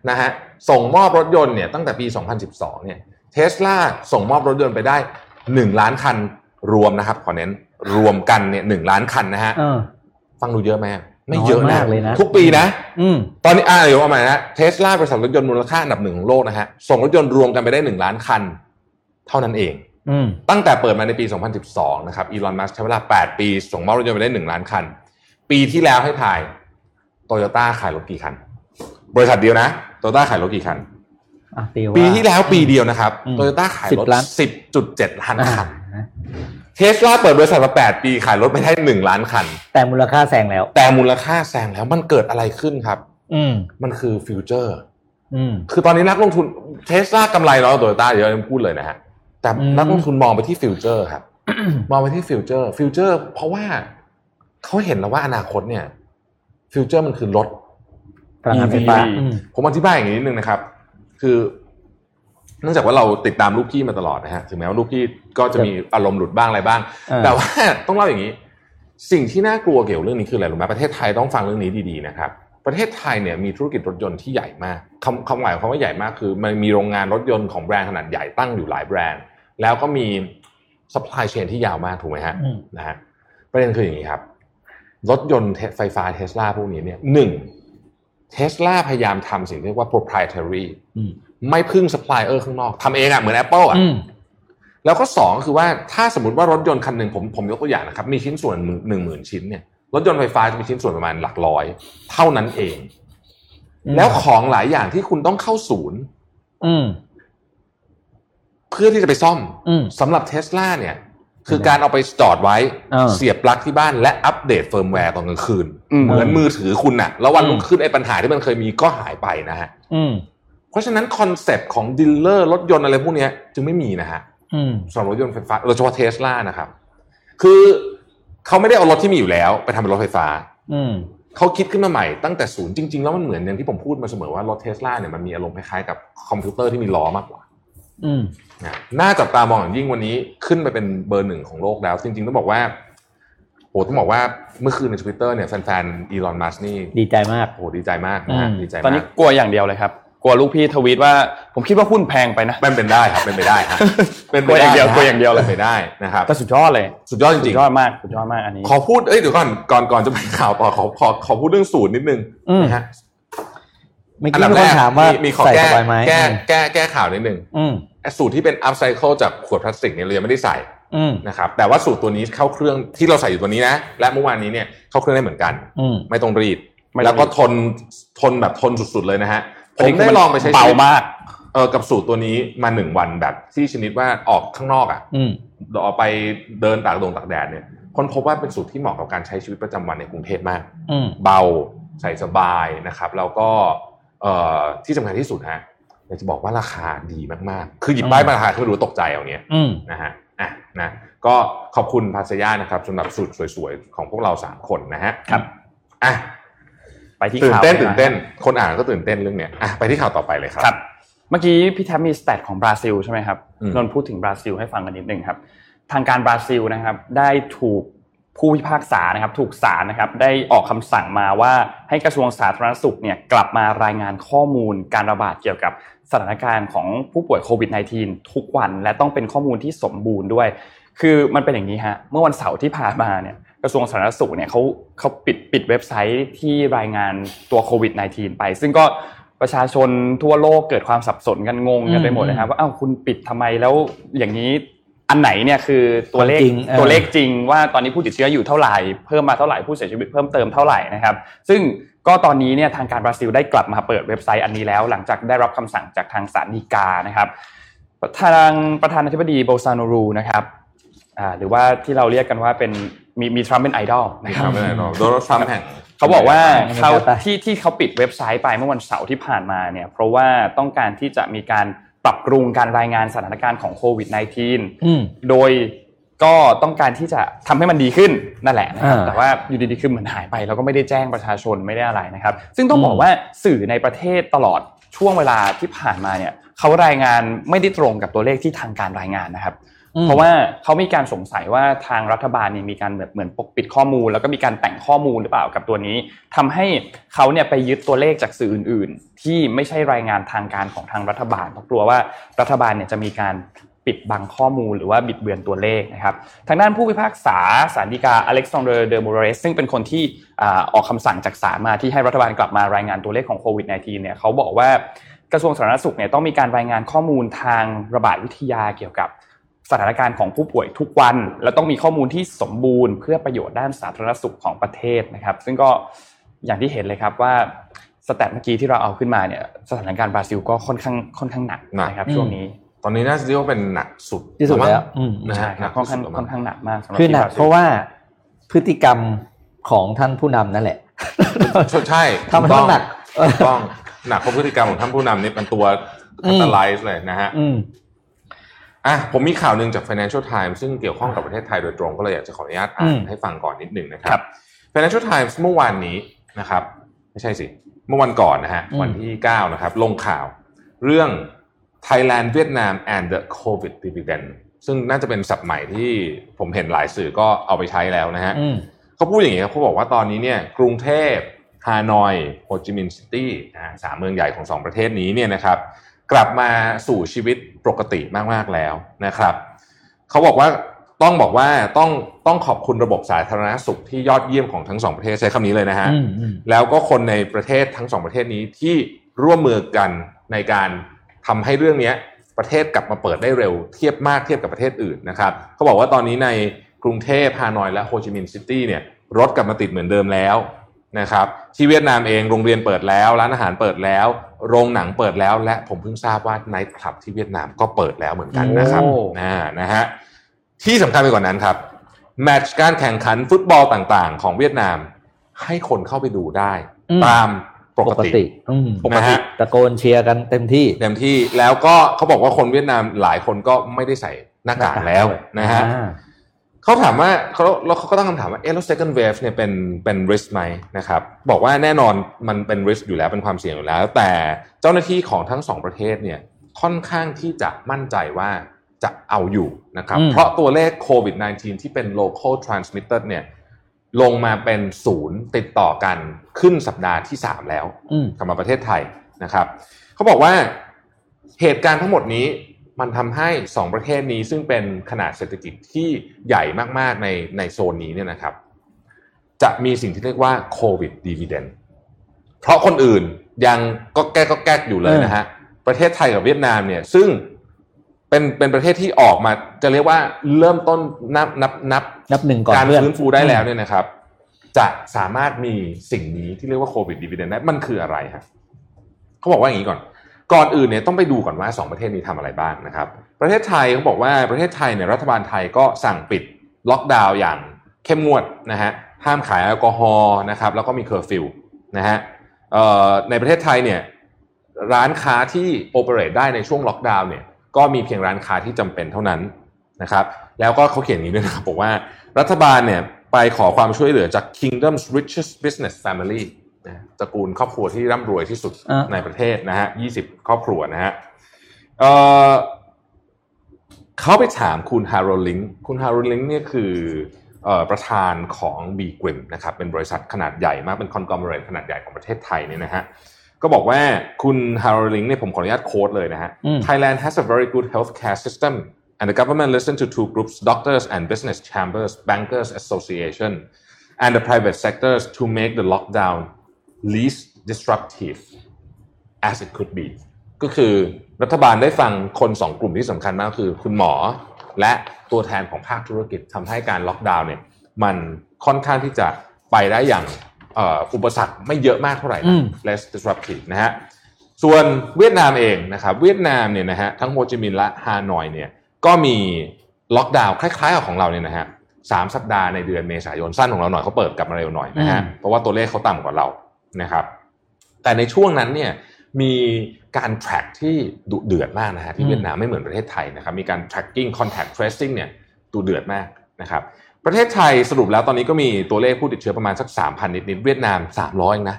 นะฮะส่งมอบรถยนต์เนี่ยตั้งแต่ปี 2012 เนี่ยเทสลาส่งมอบรถยนต์ไปได้ 1 ล้านคันรวมนะครับขอเน้นรวมกันเนี่ยหล้านคันนะฮะเออฟังดูเยอะไหมไม่เยอะน้อยนะมากเลยนะ ทุกปีนะอืมตอนนี้อ่าเดี๋ยวเอาใหม่นะเทสลาบริษัทรถยนต์มูลค่าอันดับหนึ่งของโลกนะฮะส่งรถยนต์รวมกันไปได้1ล้านคัน เท่านั้นเองอืม ตั้งแต่เปิดมาในปี 2012 นะครับอีลอนมัสใช้เวลา 8 ปีส่งมอบรถยนต์ไปได้ 1 ล้านคัน ปีที่แล้วให้ทายโตโยต้าขายรถกี่คัน บริษัทเดียวนะโตโยต้าขายรถกี่คันอะตีว่าปีที่แล้วปีเดียวนะครับอืมโตโยต้าขายรถ 10ล้าน10.7ล้านอ่าคันเทสลาเปิดบริษัทมา 8 ปีขายรถไปได้ 1 ล้านคัน แต่มูลค่าแซงแล้ว แต่มูลค่าแซงแล้วมันเกิดอะไรขึ้นครับ อืมมันคือ future อืมคือตอนนี้นักลงทุนเทสลากำไรน้อยกว่าโตโยต้าเยอะพูดเลยนะฮะ แต่อืมนักลงทุนมองไปที่ future ครับมองไปที่ future future เพราะว่าเขาเห็นแล้วว่าอนาคตเนี่ย future มันคือรถพลังงานไฟฟ้า EV อืมผมอธิบายอย่างนี้นิดนึงนะครับ คือ เนื่องจากว่าเราติดตามลูกพี่มาตลอดนะฮะ ถึงแม้ว่าลูกพี่ก็จะมีอารมณ์หลุดบ้างอะไรบ้างเออแต่ว่าต้องเล่าอย่างนี้ สิ่งที่น่ากลัวเกี่ยวเรื่องนี้คืออะไรรู้ไหมประเทศไทยต้องฟังเรื่องนี้ดีๆนะครับประเทศไทยเนี่ยมีธุรกิจรถยนต์ที่ใหญ่มากคำคำหมายความว่าใหญ่มากคือ มันมีโรงงานรถยนต์ของแบรนด์ขนาดใหญ่ตั้งอยู่หลายแบรนด์ แล้วก็มี supply chain ที่ยาวมากถูกไหมฮะอืมนะฮะประเด็นคืออย่างนี้ครับ รถยนต์ไฟฟ้าเทสลาพวกนี้เนี่ยหนึ่งเทสลาพยายามทำสิ่งที่เรียกว่า proprietary อืมไม่พึ่งซัพพลายเออร์ข้างนอกทำเองอะเหมือน Apple อะอืมแล้วก็สองคือว่าถ้าสมมติว่ารถยนต์คันหนึ่งผมผมยกตัวอย่างนะครับ มีชิ้นส่วนหนึ่งหมื่นชิ้นเนี่ยรถยนต์ไฟฟ้าจะมีชิ้นส่วนประมาณหลักร้อย เท่านั้นเองอืมแล้วของหลายอย่างที่คุณต้องเข้าศูนย์อืม เพื่อที่จะไปซ่อมอืมสำหรับเทสลาเนี่ย คือการเอาไปจอดไว้เออเสียบปลั๊กที่บ้านและ update firmware ตอนกลางคืนอืมเหมือนมือถือคุณน่ะ แล้ววันอืมรุ่งขึ้นไอ้ปัญหาที่มันเคยมีก็หายไปนะฮะอืมเพราะฉะนั้น concept ของ dealer รถยนต์อะไรพวกเนี้ยจึงไม่มีนะฮะอืมสำหรับรถยนต์ไฟฟ้าโดยเฉพาะเทสลานะครับ คือเขาไม่ได้เอารถที่มีอยู่แล้ว ไปทำเป็นรถไฟฟ้าอืมเขาคิดขึ้นมาใหม่ตั้งแต่ศูนย์จริง ๆ แล้วมันเหมือนอย่างที่ผมพูดมาเสมอว่ารถเทสลาเนี่ยมันมีอารมณ์คล้ายๆกับคอมพิวเตอร์ที่มีล้อมากกว่าอืม นะน่าจับตามองอย่างยิ่งวันนี้ขึ้นไปเป็นเบอร์หนึ่งของโลกแล้ว จริงๆต้องบอกว่าโอ้ต้องบอกว่าเมื่อคืนในทวิตเตอร์เนี่ยแฟนๆอีลอนมัสก์นี่ดีใจมากโอ้ดีใจมากนะฮะอืมดีใจมากตอนนี้กลัวอย่างเดียวเลยครับกลัวลูกพี่ทวีตว่าผมคิดว่าหุ้นแพงไปนะเป็นเป็นได้ครับเป็นไปได้ครับเป็นไปกลัวอย่างเดียวนะกลัวอย่างเดียวเลยเป็นไปได้นะครับแต่สุดยอดเลยสุดยอดจริงสุดยอดมากสุดยอดมากอันนี้ๆขอพูดเอ้ยเดี๋ยวก่อนก่อนก่อนจะไปข่าวต่อขอขอขอพูดเรื่องสูตรนิดนึงอืมนะฮะเมื่ออันกี้ดับมีแรคนกถามว่ามีขอใส่แก้สบายไหมแก้อืมแก้แก้ข่าวนิดนึงอืมไอ้ สูตรที่เป็นอัพไซเคิลจากขวดพลาสติกเนี่ยเรายังไม่ได้ใส่อืมนะครับแต่ว่าสูตรตัวนี้เข้าเครื่องที่เราใส่อยู่ตัวนี้นะและเมื่อวานนี้เนี่ยเข้าเครื่องได้เหมือนกันอืมไม่ต้องรีดไม่ต้องรีดแล้วก็ทนทนแบบทนสุดๆเลยนะฮะผอันมนี้คืได้นลองไปใช้เบาชีวิตมากเออกับสูตรตัวนี้มาหนึ่งวันแบบที่ชนิดว่าออกข้างนอกอะอืมเราออกไปเดินตากลงตากแดดเนี่ยคนพบว่าเป็นสูตรที่เหมาะกับการใช้ชีวิตประจำวันในกรุงเทพมากอืมเบาใส่สบายนะครับ แล้วก็เอ่อที่สำคัญที่สุดฮะ อยากจะบอกว่าราคาดีมากๆ คือหยิบป้ายมาราคาคือรู้ตกใจเอาเนี้ยอืมนะฮะอะนะก็ขอบคุณพัสยานะครับสำหรับสูตรสวยๆ ของพวกเราสามคนนะฮะครับอะไปที่ตื่นข่าวเต้นลยะตื่นเต้น คนอ่านก็ตื่นเต้นเรื่องเนี้ยอะไปที่ข่าวต่อไปเลยครับครับเมื่อกี้พี่แท็บมีสแตทของบราซิลใช่ไหมครับอืมนนท์พูดถึงบราซิลให้ฟังกันนิดหนึ่งครับ ทางการบราซิลนะครับ ได้ถูกผู้พิพากษานะครับ ถูกศาลนะครับ ได้ออกคำสั่งมาว่าให้กระทรวงสาธารณสุขเนี่ยกลับมารายงานข้อมูลการระบาดเกี่ยวกับ สถานการณ์ของผู้ป่วยโควิด -19 ทุกวันและต้องเป็นข้อมูลที่สมบูรณ์ด้วย คือมันเป็นอย่างนี้ฮะเมื่อวันเสาร์ที่ผ่านมาเนี่ยกระทรวงสาธารณสุขเนี่ยเขาเขาปิดปิดเว็บไซต์ที่รายงานตัวโควิด -19 ไป ซึ่งก็ประชาชนทั่วโลกเกิดความสับสนกันงงกันไปหมดเลยครับว่าอ้าวคุณปิดทำไมแล้วอย่างนี้อันไหนเนี่ยคือตัวเลขจริงเออตัวเลขจริงว่าตอนนี้ผู้ติดเชื้ออยู่เท่าไหร่ เพิ่มมาเท่าไหร่ผู้เสียชีวิตเพิ่มเติมเท่าไหร่นะครับ ซึ่ง ก็ตอนนี้เนี่ยทางการบราซิลได้กลับมาเปิดเว็บไซต์อันนี้แล้ว หลังจากได้รับคำสั่งจากทางศาลฎีกานะครับทางประธานาธิบดีโบซานูรูนะครับอ่าหรือว่าที่เราเรียกกันว่าเป็นมีมีทรัมป์เป็นไอดอลนะนี่คครัรับบไม่ได้หรอกโดนัลด์ทรัมป์แห่งเขาบอกว่าอเมริกาเขาใต้ที่ที่เขาปิดเว็บไซต์ไปเมื่อวันเสาร์ที่ผ่านมาเนี่ยเพราะว่าต้องการที่จะมีการปรับปรุงการรายงานสถานการณ์ของโควิด -19 อืมโดย ก็ต้องการที่จะทำให้มันดีขึ้นนั่นแหละนะครับอ่าแต่ว่าอยู่ดีๆคือเหมือนหายไปแล้วก็ไม่ได้แจ้งประชาชนไม่ได้อะไรนะครับ ซึ่งต้องอืมบอกว่าสื่อในประเทศตลอดช่วงเวลาที่ผ่านมาเนี่ยเขารายงานไม่ได้ตรงกับตัวเลขที่ทางการรายงานนะครับอืมเพราะว่าเขามีการสงสัยว่าทางรัฐบาลเนี่ยมีการแบบเหมือนปกปิดข้อมูล แล้วก็มีการแต่งข้อมูลหรือเปล่ากับตัวนี้ทำให้เขาเนี่ยไปยึดตัวเลขจากสื่ออื่น ๆ ที่ไม่ใช่รายงานทางการของทางรัฐบาลเพราะกลัวว่ารัฐบาลเนี่ยจะมีการ ปิดบังข้อมูลหรือว่าบิดเบือนตัวเลขนะครับทางด้านผู้พิพากษาศาลฎีกาอเล็กซานเดอร์เดอโมเรสซึ่งเป็นคนที่อ่าออกคำสั่งจากศาลมาที่ให้รัฐบาลกลับมารายงานตัวเลขของโควิด -19 เนี่ยเขาบอกว่ากระทรวงสาธารณสุขเนี่ยต้องมีการรายงานข้อมูลทางระบาดวิทยาเกี่ยวกับสถานการณ์ของผู้ป่วยทุกวัน แล้วต้องมีข้อมูลที่สมบูรณ์เพื่อประโยชน์ด้านสาธารณสุขของประเทศนะครับ ซึ่งก็อย่างที่เห็นเลยครับว่า stat เมื่อกี้ที่เราเอาขึ้นมาเนี่ยสถานการณ์บราซิลก็ค่อนข้างค่อนข้างหนักหนักนะครับอืมช่วงนี้ ตอนนี้น่าจะเรียกว่าเป็นหนักสุดที่สุดแล้วมั้งอืมนะใช่ฮะครับค่อนข้างที่สุดค่อนข้างหนักมากสำหรับคือหนักที่บซิลเพราะว่าพฤติกรรมของท่านผู้นำนั่นแหละ ใช่ใช่ทำให้มันหนักถูกต้องหนักเพราะพฤติกรรมของท่านผู้นำนี่เป็นตัวอือัมนตรายเลยนะฮะอืมอะผมมีข่าวหนึ่งจาก Financial Times ซึ่งเกี่ยวข้องกับประเทศไทยโดยตรงก็เลยอยากจะขออนุญาตอ่าอืนมให้ฟังก่อนนิดหนึ่งนะคครัรับบ Financial Times เมื่อวานนี้นะครับ ไม่ใช่สิ เมื่อวันก่อนนะฮะอืมวันที่ 9 นะครับ ลงข่าว เรื่อง Thailand Vietnam and the COVID dividend ซึ่งน่าจะเป็นศัพท์ใหม่ที่ผมเห็นหลายสื่อก็เอาไปใช้แล้วนะฮะอืมเขาพูดอย่างนี้ครับเขาบอกว่าตอนนี้เนี่ยกรุงเทพฮานอยโฮจิมินห์ซิตี้อ่าสามเมืองใหญ่ของสองประเทศนี้เนี่ยนะครับกลับมาสู่ชีวิตปกติมากๆแล้วนะครับเขาบอกว่าต้องบอกว่าต้องต้องขอบคุณระบบสาธารณสุขที่ยอดเยี่ยมของทั้งสองประเทศใช้คำนี้เลยนะฮะอืมอืมแล้วก็คนในประเทศทั้งสองประเทศนี้ที่ร่วมมือกันในการ ทำให้เรื่องเนี้ยประเทศกลับมาเปิดได้เร็วเทียบมากเทียบกับประเทศอื่นนะครับเขาบอกว่าตอนนี้ในกรุงเทพฮานอยและโฮจิมินห์ซิตี้เนี่ยรถกลับมาติดเหมือนเดิมแล้วนะครับที่เวียดนามเองโรงเรียนเปิดแล้ว ร้านอาหารเปิดแล้ว โรงหนังเปิดแล้ว และผมเพิ่งทราบว่าไนท์คลับที่เวียดนามก็เปิดแล้วเหมือนกันนะครับโอ้นะนะฮะที่สำคัญไปกว่านั้นครับแมตช์การแข่งขันฟุตบอลต่างๆ ของเวียดนามให้คนเข้าไปดูได้อืมตาม ปกติอืมปกติตะโกนเชียร์กันเต็มที่เต็มที่แล้วก็เขาบอกว่าคนเวียดนามหลายคนก็ไม่ได้ใส่หน้ากากแล้วนะฮะอ่าเขาถามว่าเขาแล้วเขาก็ตั้งคำถามว่าเอ๊ะแล้ว second wave เนี่ยเป็นเป็น risk ไหมนะครับ บอกว่าแน่นอนมันเป็น risk อยู่แล้วเป็นความเสี่ยงอยู่แล้ว แต่เจ้าหน้าที่ของทั้งสองประเทศเนี่ยค่อนข้างที่จะมั่นใจว่าจะเอาอยู่นะครับอืมเพราะตัวเลขโควิด -19 ที่เป็น local transmitted เนี่ย ลงมาเป็นศูนย์ติดต่อกันขึ้นสัปดาห์ที่3แล้วอืมสำหรับประเทศไทยนะครับเขาบอกว่าเหตุการณ์ทั้งหมดนี้มันทำให้สองประเทศนี้ซึ่งเป็นขนาดเศรษฐกิจที่ใหญ่มากๆในในโซนนี้เนี่ยนะครับ จะมีสิ่งที่เรียกว่าโควิดดีเวเดนเพราะคนอื่นยังก็แก้ก็แก้อยู่เลยนะฮะประเทศไทยกับเวียดนามเนี่ยซึ่ง เป็นเป็นประเทศที่ออกมา จะเรียกว่าเริ่มต้นนับนับนับนับหนึ่งก่อนการเพื่อนฟื้นฟูได้แล้วเนี่ยนะครับ จะสามารถมีสิ่งนี้ที่เรียกว่าโควิดดีเวเดนได้มันคืออะไรครับเขาบอกว่าอย่างนี้ก่อน ก่อนอื่นเนี่ยต้องไปดูก่อนว่าสองประเทศนี้ทำอะไรบ้างนะครับ ประเทศไทยเขาบอกว่าประเทศไทยเนี่ยรัฐบาลไทยก็สั่งปิดล็อกดาวน์อย่างเข้มงวดนะฮะห้ามขายแอลกอฮอล์นะครับแล้วก็มีเคอร์ฟิวนะฮะเอ่อในประเทศไทยเนี่ยร้านค้าที่ operate ได้ในช่วงล็อกดาวน์เนี่ย ก็มีเพียงร้านค้าที่จำเป็นเท่านั้นนะครับแล้วก็เขาเขียนอย่างนี้ด้วยนะครับบอกว่ารัฐบาลเนี่ยไปขอความช่วยเหลือจาก Kingdom's richest business family นะตระกูลครอบครัวที่ร่ำรวยที่สุดอะในประเทศนะฮะ20ครอบครัวนะฮะเอ่อเขาไปถามคุณฮาราลด์ลิงค์คุณฮาราลด์ลิงค์เนี่ยคือเอ่อประธานของ B g r i m นะครับเป็นบริษัทขนาดใหญ่มากเป็น conglomerate ขนาดใหญ่ของประเทศไทยเนี่ยนะฮะ ก็บอกว่าคุณฮาราลด์ลิงค์เนี่ยผมขออนุญาต quote เลยนะฮะอืม Thailand has a very good healthcare system and the government listened to two groups doctors and business chambers bankers association and the private sectors to make the lockdown least disruptive as it could be ก็คือรัฐบาลได้ฟังคนสองกลุ่มที่สำคัญมากคือ คุณหมอและตัวแทนของภาคธุรกิจทำให้การล็อกดาวน์เนี่ยมันค่อนข้างที่จะไปได้อย่างเอ่ออุปสรรคไม่เยอะมากเท่าไหร่อืนะม less disruptive นะฮะส่วนเวียดนามเองนะครับเวียดนามเนี่ยนะฮะทั้งโฮจิมินห์และฮานอยเนี่ยก็มีล็อกดาวน์คล้ายๆกับของเราเนี่ยนะฮะสามสัปดาห์ในเดือนเมษายนสั้นของเราหน่อยเขาเปิดกลับมาเร็วหน่อยนะฮะอืมเพราะว่าตัวเลขเขาต่ำกว่าเรานะครับ แต่ในช่วงนั้นเนี่ยมีการ track ที่ดุเดือดมากนะฮะที่เวียดนามไม่เหมือนประเทศไทยนะครับมีการ tracking contact tracing เนี่ยดุเดือดมากนะครับ ประเทศไทยสรุปแล้วตอนนี้ก็มีตัวเลขผู้ติดเชื้อประมาณสัก 3,000 นิดๆเวียดนาม 300เองนะ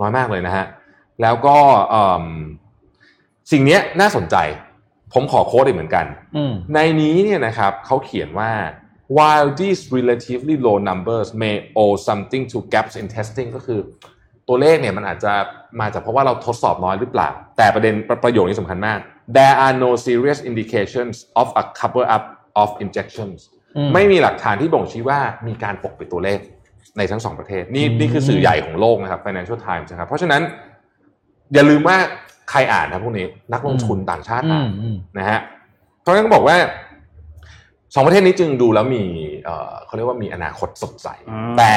น้อยมากเลยนะฮะแล้วก็เอิ่มสิ่งเนี้ยน่าสนใจ ผมขอโค้ดอีกเหมือนกันอืมในนี้เนี่ยนะครับเขาเขียนว่า while these relatively low numbers may owe something to gaps in testing ก็คือตัวเลขเนี่ยมันอาจจะมาจากเพราะว่าเราทดสอบน้อยหรือเปล่า แต่ประเด็นประประโยคนี้สำคัญมาก there are no serious indications of a cover up of injections อืม ไม่มีหลักฐานที่บ่งชี้ว่ามีการปกปิดตัวเลขในทั้งสองประเทศ นี่อืมนี่คือสื่อใหญ่ของโลกนะครับ Financial Times นะครับ เพราะฉะนั้น อย่าลืมว่าใครอ่านนะพวกนี้ นักลงทุนต่างชาติอือ่ามนอืมนะฮะเพราะฉะนั้นก็บอกว่าสองประเทศนี้จึงดูแล้วมีเอ่อเขาเรียกว่ามีอนาคตสดใสอืมแต่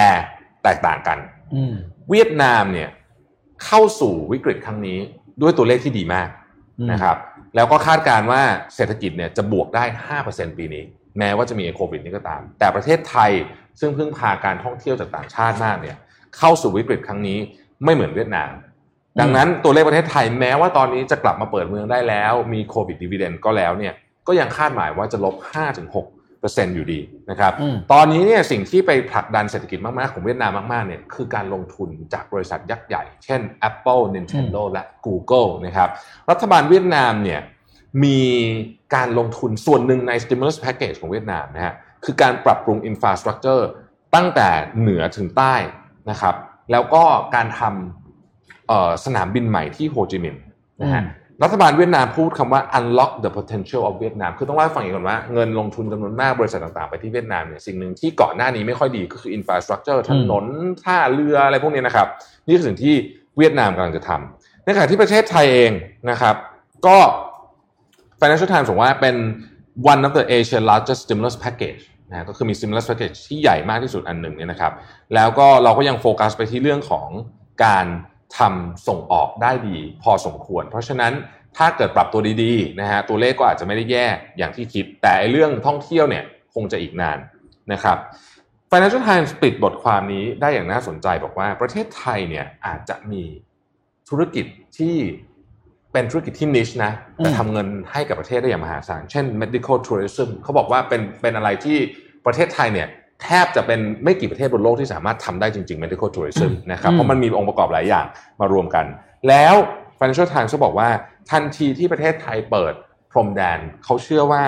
แตกต่างกันอืมเวียดนามเนี่ยเข้าสู่วิกฤตครั้งนี้ด้วยตัวเลขที่ดีมากอืมนะครับ แล้วก็คาดการณ์ว่าเศรษฐกิจเนี่ยจะบวกได้ 5%ปีนี้ แม้ว่าจะมีโควิดนี้ก็ตาม แต่ประเทศไทยซึ่งพึ่งพาการท่องเที่ยวจากต่างชาติมากเนี่ยเข้าสู่วิกฤตครั้งนี้ไม่เหมือนเวียดนาม ดังนั้นตัวเลขประเทศไทยแม้ว่าตอนนี้จะกลับมาเปิดเมืองได้แล้ว มีโควิดดีเวเดนก็แล้วเนี่ยก็ยังคาดหมายว่าจะลบ 5-6%อยู่ดีนะครับอืมตอนนี้เนี่ยสิ่งที่ไปผลักดันเศรษฐกิจมากๆ ของเวียดนามมากๆเนี่ยคือการลงทุนจากบริษัทยักษ์ใหญ่ เช่น Apple Nintendo และ Google นะครับรัฐบาลเวียดนามเนี่ย มีการลงทุนส่วนหนึ่งใน stimulus package ของเวียดนามนะฮะคือการปรับปรุง infrastructure ตั้งแต่เหนือถึงใต้นะครับ แล้วก็การทำเอ่อสนามบินใหม่ที่โฮจิมินห์นะฮะอืมรัฐบาลเวียดนามพูดคำว่า unlock the potential of Vietnam คือต้องเล่าให้ฟังอีกก่อนว่าเงินลงทุนจำนวนมากบริษัทต่างๆ ไปที่เวียดนามเนี่ยสิ่งหนึ่งที่ก่อนหน้านี้ไม่ค่อยดีก็คือ infrastructure ถนนท่าเรืออะไรพวกนี้นะครับ นี่คือสิ่งที่เวียดนามกำลังจะทำในขณะที่ประเทศไทยเองนะครับ ก็ Financial Times บอกว่าเป็น one of the Asia largest stimulus package นะก็คือมี stimulus package ที่ใหญ่มากที่สุดอันหนึ่งเนี่ยนะครับ แล้วก็เราก็ยังโฟกัสไปที่เรื่องของการทำส่งออกได้ดีพอสมควร เพราะฉะนั้นถ้าเกิดปรับตัวดีๆนะฮะตัวเลขก็อาจจะไม่ได้แย่อย่างที่คิด แต่เรื่องท่องเที่ยวเนี่ยคงจะอีกนานนะครับ Financial Times ปิดบทความนี้ได้อย่างน่าสนใจบอกว่าประเทศไทยเนี่ยอาจจะมีธุรกิจที่ เป็นธุรกิจที่นิชนะแต่ทำเงินให้กับประเทศได้อย่างมหาศาลเช่น medical tourism เขาบอกว่าเป็นเป็นอะไรที่ประเทศไทยเนี่ยแทบจะเป็นไม่กี่ประเทศบนโลกที่สามารถทำได้จริง ๆ medical tourism นะครับเพราะมันมีองค์ประกอบหลายอย่างมารวมกัน แล้ว Financial Times ก็บอกว่าทันทีที่ประเทศไทยเปิดพรมแดนเขาเชื่อว่า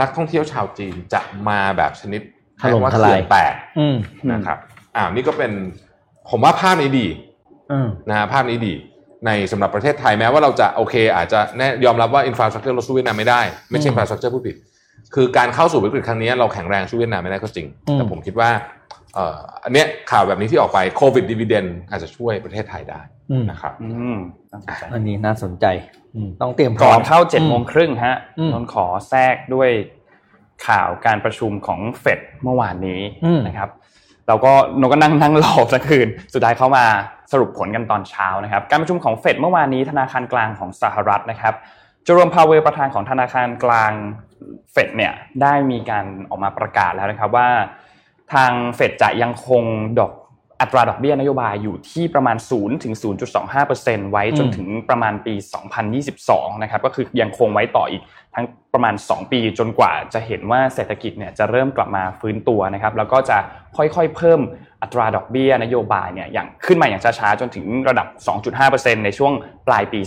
นักท่องเที่ยวชาวจีนจะมาแบบชนิดถล่มเรียกว่าทลายเขื่อนแตกอืมนะครับอ้าวนี่ก็เป็นผมว่าภาพนี้ดีอืมนะฮะภาพนี้ดี ในสำหรับประเทศไทยแม้ว่าเราจะโอเค อาจจะแน่ยอมรับว่า infrastructure เราสู้เวียดนามไม่ได้ ไม่ใช่อืม infrastructure พูดผิด คือการเข้าสู่วิกฤตครั้งนี้เราแข็งแรงสู้เวียดนามไม่ได้ก็จริงอืมแต่ผมคิดว่าเอ่ออันเนี้ยข่าวแบบนี้ที่ออกไปโควิดดีว i เดนอาจจะช่วยประเทศไทยได้อืมนะครับอืมน่าสนใจอันนี้น่าสนใจอืมต้องเตรียมพร้อมก่อนเข้าเจ็ดโมงครึ่งฮะอืมนนท์ขอแทรกด้วยข่าวการประชุมของเฟดเมื่อวานนี้อืมนะครับ เราก็นก็นั่งนั่งรอสักคืน สุดท้ายเขามาสรุปผลกันตอนเช้านะครับ การประชุมของเฟดเมื่อวานนี้ธนาคารกลางของสหรัฐนะครับเจอร์มพาวเวลประธานของธนาคารกลางเฟดเนี่ยได้มีการออกมาประกาศแล้วนะครับว่า ทางเฟดจะยังคงดอกอัตราดอกเบี้ยนโยบายอยู่ที่ประมาณ 0 ถึง 0.25%ไว้จนถึงประมาณปี 2022 นะครับก็คือยังคงไว้ต่ออีก ทั้งประมาณ 2 ปีจนกว่าจะเห็นว่าเศรษฐกิจเนี่ยจะเริ่มกลับมาฟื้นตัวนะครับแล้วก็จะค่อยๆเพิ่มอัตราดอกเบี้ยนโยบายเนี่ยอย่างขึ้นมาอย่างช้าๆจนถึงระดับ 2.5%ในช่วงปลายปี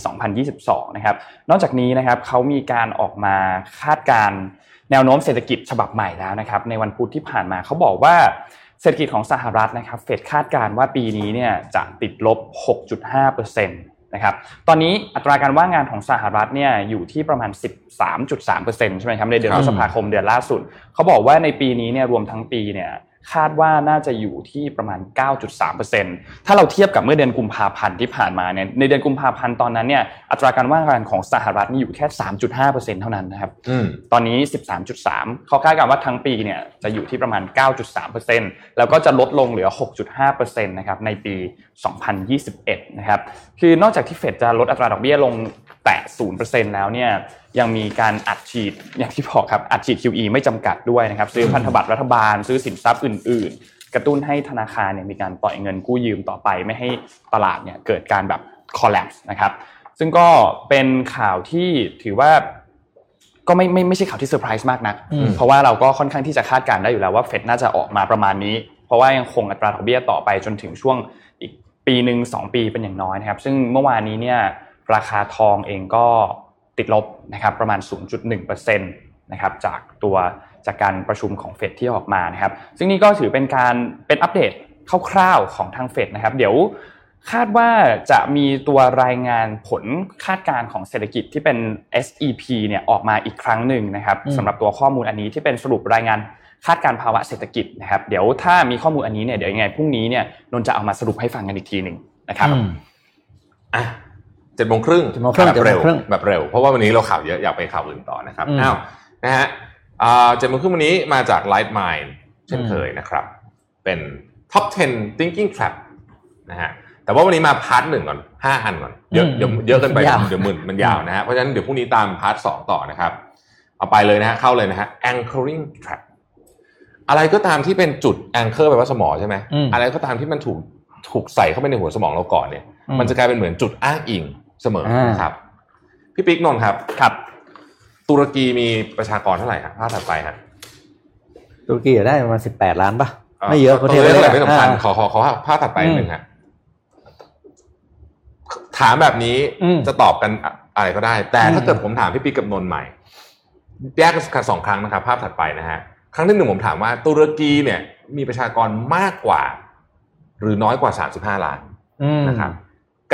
2022 นะครับนอกจากนี้นะครับเขามีการออกมาคาดการณ์แนวโน้มเศรษฐกิจฉบับใหม่แล้วนะครับในวันพุธที่ผ่านมาเขาบอกว่าเศรษฐกิจของสหรัฐนะครับเฟดคาดการณ์ว่าปีนี้เนี่ยจะติดลบ 6.5%นะครับตอนนี้อัตราการว่างงานของสหรัฐเนี่ยอยู่ที่ประมาณ 13.3%ใช่ไหมครับในเดือนครัพบฤษภาคมเดือนล่าสุด เขาบอกว่าในปีนี้เนี่ยรวมทั้งปีเนี่ย คาดว่าน่าจะอยู่ที่ประมาณ 9.3%ถ้าเราเทียบกับเมื่อเดือนกุมภาพันธ์ที่ผ่านมาเนี่ยในเดือนกุมภาพันธ์ตอนนั้นเนี่ยอัตราการว่างงานของสหรัฐนี่อยู่แค่ 3.5%เท่านั้นนะครับอืมตอนนี้ 13.3เขาคาดการณ์ว่าทั้งปีเนี่ยจะอยู่ที่ประมาณ 9.3%แล้วก็จะลดลงเหลือ 6.5%นะครับในปี 2021 นะครับคือนอกจากที่เฟดจะลดอัตราดอกเบี้ยลงแตะ0%แล้วเนี่ย ยังมีการอัดฉีดอย่างที่บอกครับอัดฉีด QE ไม่จำกัดด้วยนะครับ ซื้อพันธบัตรรัฐบาล ซื้อสินทรัพย์อื่น ๆ กระตุ้นให้ธนาคารเนี่ยมีการปล่อยเงินกู้ยืมต่อไป ไม่ให้ตลาดเนี่ยเกิดการแบบ collapse นะครับ ซึ่งก็เป็นข่าวที่ถือว่าก็ไม่ไม่ไม่ใช่ข่าวที่เซอร์ไพรส์มากนักอืมเพราะว่าเราก็ค่อนข้างที่จะคาดการณ์ได้อยู่แล้วว่าเฟดน่าจะออกมาประมาณนี้ เพราะว่ายังคงอัตราดอกเบี้ยต่อไปจนถึงช่วงอีกปีหนึ่งสองปีเป็นอย่างน้อยนะครับ ซึ่งเมื่อวานนี้เนี่ยราคาทองเองก็ ติดลบนะครับประมาณ 0.1%นะครับจากตัวจากการประชุมของเฟดที่ออกมานะครับ ซึ่งนี่ก็ถือเป็นการเป็นอัปเดตคร่าวๆของทางเฟดนะครับ เดี๋ยวคาดว่าจะมีตัวรายงานผลคาดการณ์ของเศรษฐกิจที่เป็น SEP เนี่ยออกมาอีกครั้งหนึ่งนะครับอืมสำหรับตัวข้อมูลอันนี้ที่เป็นสรุปรายงานคาดการณ์ภาวะเศรษฐกิจนะครับ เดี๋ยวถ้ามีข้อมูลอันนี้เนี่ยเดี๋ยวยังไงพรุ่งนี้เนี่ยนนท์จะเอามาสรุปให้ฟังกันอีกทีหนึ่งนะครับอืมอะ เจ็ดโมงครึ่งเจ็ดโมงครึ่งแบบเร็วเจ็ดโมงครึ่งแบบเร็ว เพราะว่าวันนี้เราข่าวเยอะอยากไปข่าวอื่นต่อนะครับอืมอ้าวนะฮะอ่าเจ็ดโมงครึ่งวันนี้มาจาก Light Mind เช่นเคยนะครับ เป็น Top 10 Thinking Trap นะฮะแต่ว่าวันนี้มา part หนึ่งก่อนห้าอันก่อนเยอะอืมเดี๋ยวเยอะเกินไปยาวเดี๋ยวมึนมันยาวนะฮะเพราะฉะนั้นเดี๋ยวพรุ่งนี้ตาม part สองต่อนะครับ เอาไปเลยนะฮะเข้าเลยนะฮะ anchoring trap อะไรก็ตามที่เป็นจุด anchor แปลว่าสมองใช่ไหมอืมอะไรก็ตามที่มันถูกถูกใส่เข้าไปในหัวสมองเราก่อนเนี่ยอืมมันจะกลายเป็นเหมือนจุดอ้างอิง เสมออ่านนะครับพี่ปิ๊กนนท์ครับครับ ตุรกีมีประชากรเท่าไหร่ฮะภาพถัดไปฮะตุรกีได้ประมาณสิบแปดล้านป่ะไม่เยอะประเทศเท่าไหร่ล็กๆไม่สำคัญอ่าขอขอขอภาพถัดไปอืมหนึ่งฮะถามแบบนี้อืมจะตอบกันอะอะไรก็ได้ แต่ถ้าอืมเกิดผมถามพี่ปิ๊กกับนนท์ใหม่แยกกันสองครั้งนะครับ ภาพถัดไปนะฮะครั้งที่หนึ่งผมถามว่าตุรกีเนี่ย มีประชากรมากกว่า หรือน้อยกว่าสามสิบห้าล้านอืมนะครับ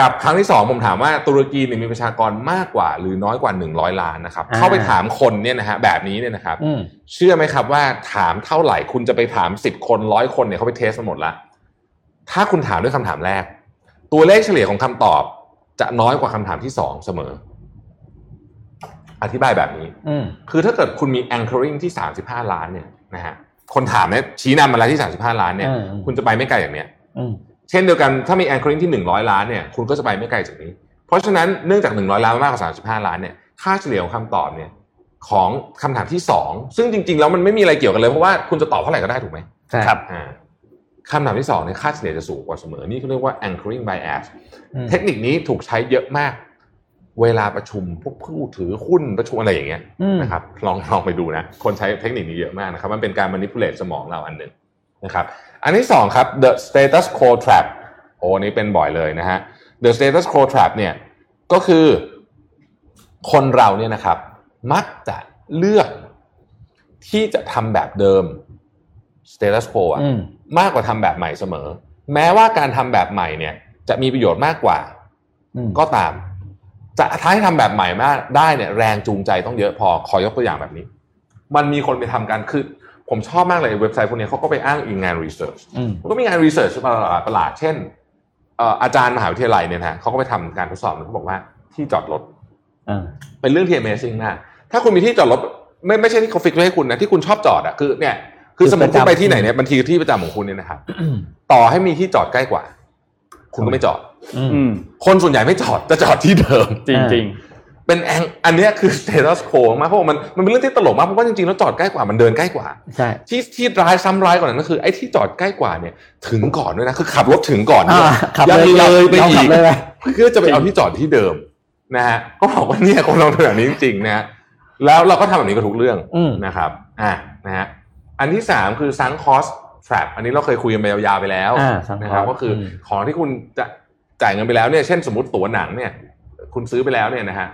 กับครั้งที่สองผมถามว่าตุรกีเนี่ยมีประชากรมากกว่า หรือน้อยกว่าหนึ่งร้อยล้านนะครับอ่าเข้าไปถามคนเนี่ยนะฮะแบบนี้เนี่ยนะครับอืมเชื่อไหมครับว่าถามเท่าไหร่คุณจะไปถามสิบคนร้อยคนเนี่ยเขาไปเทสมาหมดละถ้าคุณถามด้วยคำถามแรก ตัวเลขเฉลี่ยของคำตอบ จะน้อยกว่าคำถามที่สองเสมอ อธิบายแบบนี้อืมคือถ้าเกิดคุณมี anchoring ที่ 35 ล้านเนี่ยนะฮะคนถามเนี่ยชี้นำมาแล้วที่ 35 ล้านเนี่ยอืมคุณจะไปไม่ไกลอย่างเนี้ยอืม เช่นเดียวกันถ้ามี anchoring ที่ 100 ล้านเนี่ยคุณก็จะไปไม่ไกลจากนี้ เพราะฉะนั้นเนื่องจาก 100 ล้านมากกว่า 35 ล้านเนี่ยค่าเฉลี่ยของคำตอบเนี่ยของคำถามที่ 2 ซึ่งจริง ๆ แล้วมันไม่มีอะไรเกี่ยวกันเลย เพราะว่าคุณจะตอบเท่าไหร่ก็ได้ถูกไหมใช่ครับอ่าคำถามที่2เนี่ยค่าเฉลี่ยจะสูงกว่าเสมอ นี่เขาเรียกว่า anchoring bias อืมเทคนิคนี้ถูกใช้เยอะมาก เวลาประชุมพวกผู้ถือหุ้นประชุมอะไรอย่างเงี้ยอืมนะครับลองลองไปดูนะ คนใช้เทคนิคนี้เยอะมากนะครับ มันเป็นการ manipulate สมองเราอันหนึ่งนะครับ อันที่สองครับ the status quo trap โอ้อันนี้เป็นบ่อยเลยนะฮะ the status quo trap เนี่ยก็คือคนเราเนี่ยนะครับ มักจะเลือกที่จะทำแบบเดิม status quo อะอืมมากกว่าทำแบบใหม่เสมอ แม้ว่าการทำแบบใหม่เนี่ย จะมีประโยชน์มากกว่าอืมก็ตาม จะท้ายทำแบบใหม่มากได้เนี่ย แรงจูงใจต้องเยอะพอขอยกตัวอย่างแบบนี้ มันมีคนไปทำกันคือ ผมชอบมากเลยเว็บไซต์พวกนี้เขาก็ไปอ้างอิงงานรีเสิร์ชอืมมันก็มีงานรีเสิร์ชประหลาดประหลาดเช่นเอ่ออาจารย์มหาวิทยาลัยเนี่ยนะเขาก็ไปทำการทดสอบเขาบอกว่าที่จอดรถอ่าเป็นเรื่องที่ Amazing มากถ้าคุณมีที่จอดรถไม่ไม่ใช่ที่เขาฟิกไว้ให้คุณนะที่คุณชอบจอดอะคือเนี่ยคือสมมติคุณไปที่ไหนเนี่ยบางทีที่ประจำของคุณเนี่ยนะครับต่อให้มีที่จอดใกล้กว่า คุณก็ไม่จอดอืมอืมคนส่วนใหญ่ไม่จอดจะจอดที่เดิม จริงจริง เป็นแองอันเนี้ยคือ status quo มากเพราะว่ามันมันเป็นเรื่องที่ตลกมากเพราะว่าจริงๆแล้วจอดใกล้กว่ามันเดินใกล้กว่าใช่ที่ที่ร้ายซ้ำร้ายกว่านั้นก็คือไอ้ที่จอดใกล้กว่าเนี่ยถึงก่อนด้วยนะคือขับรถถึงก่อนด้วยอ่าขับยังเลยเลยไปเราอีขักบเลยไปเพื่อจะไปเอาที่จอดที่เดิมนะฮะก็บอกว่าเนี่ยคนเราเป็นแบบนี้จริงๆนะฮะแล้วเราก็ทำแบบนี้กับทุกเรื่องอืมนะครับอะนะฮะอันที่สามคือ sunk cost trap อันนี้เราเคยคุยกันไปยาวๆไปแล้วอ่า sunk นะครับ cost ก็คืออมของที่คุณจะจ่ายเงินไปแล้วเนี่ยเช่นสมมติตั๋วหนังเนี่ย คุณซื้อไปแล้วเนี่ยนะฮะ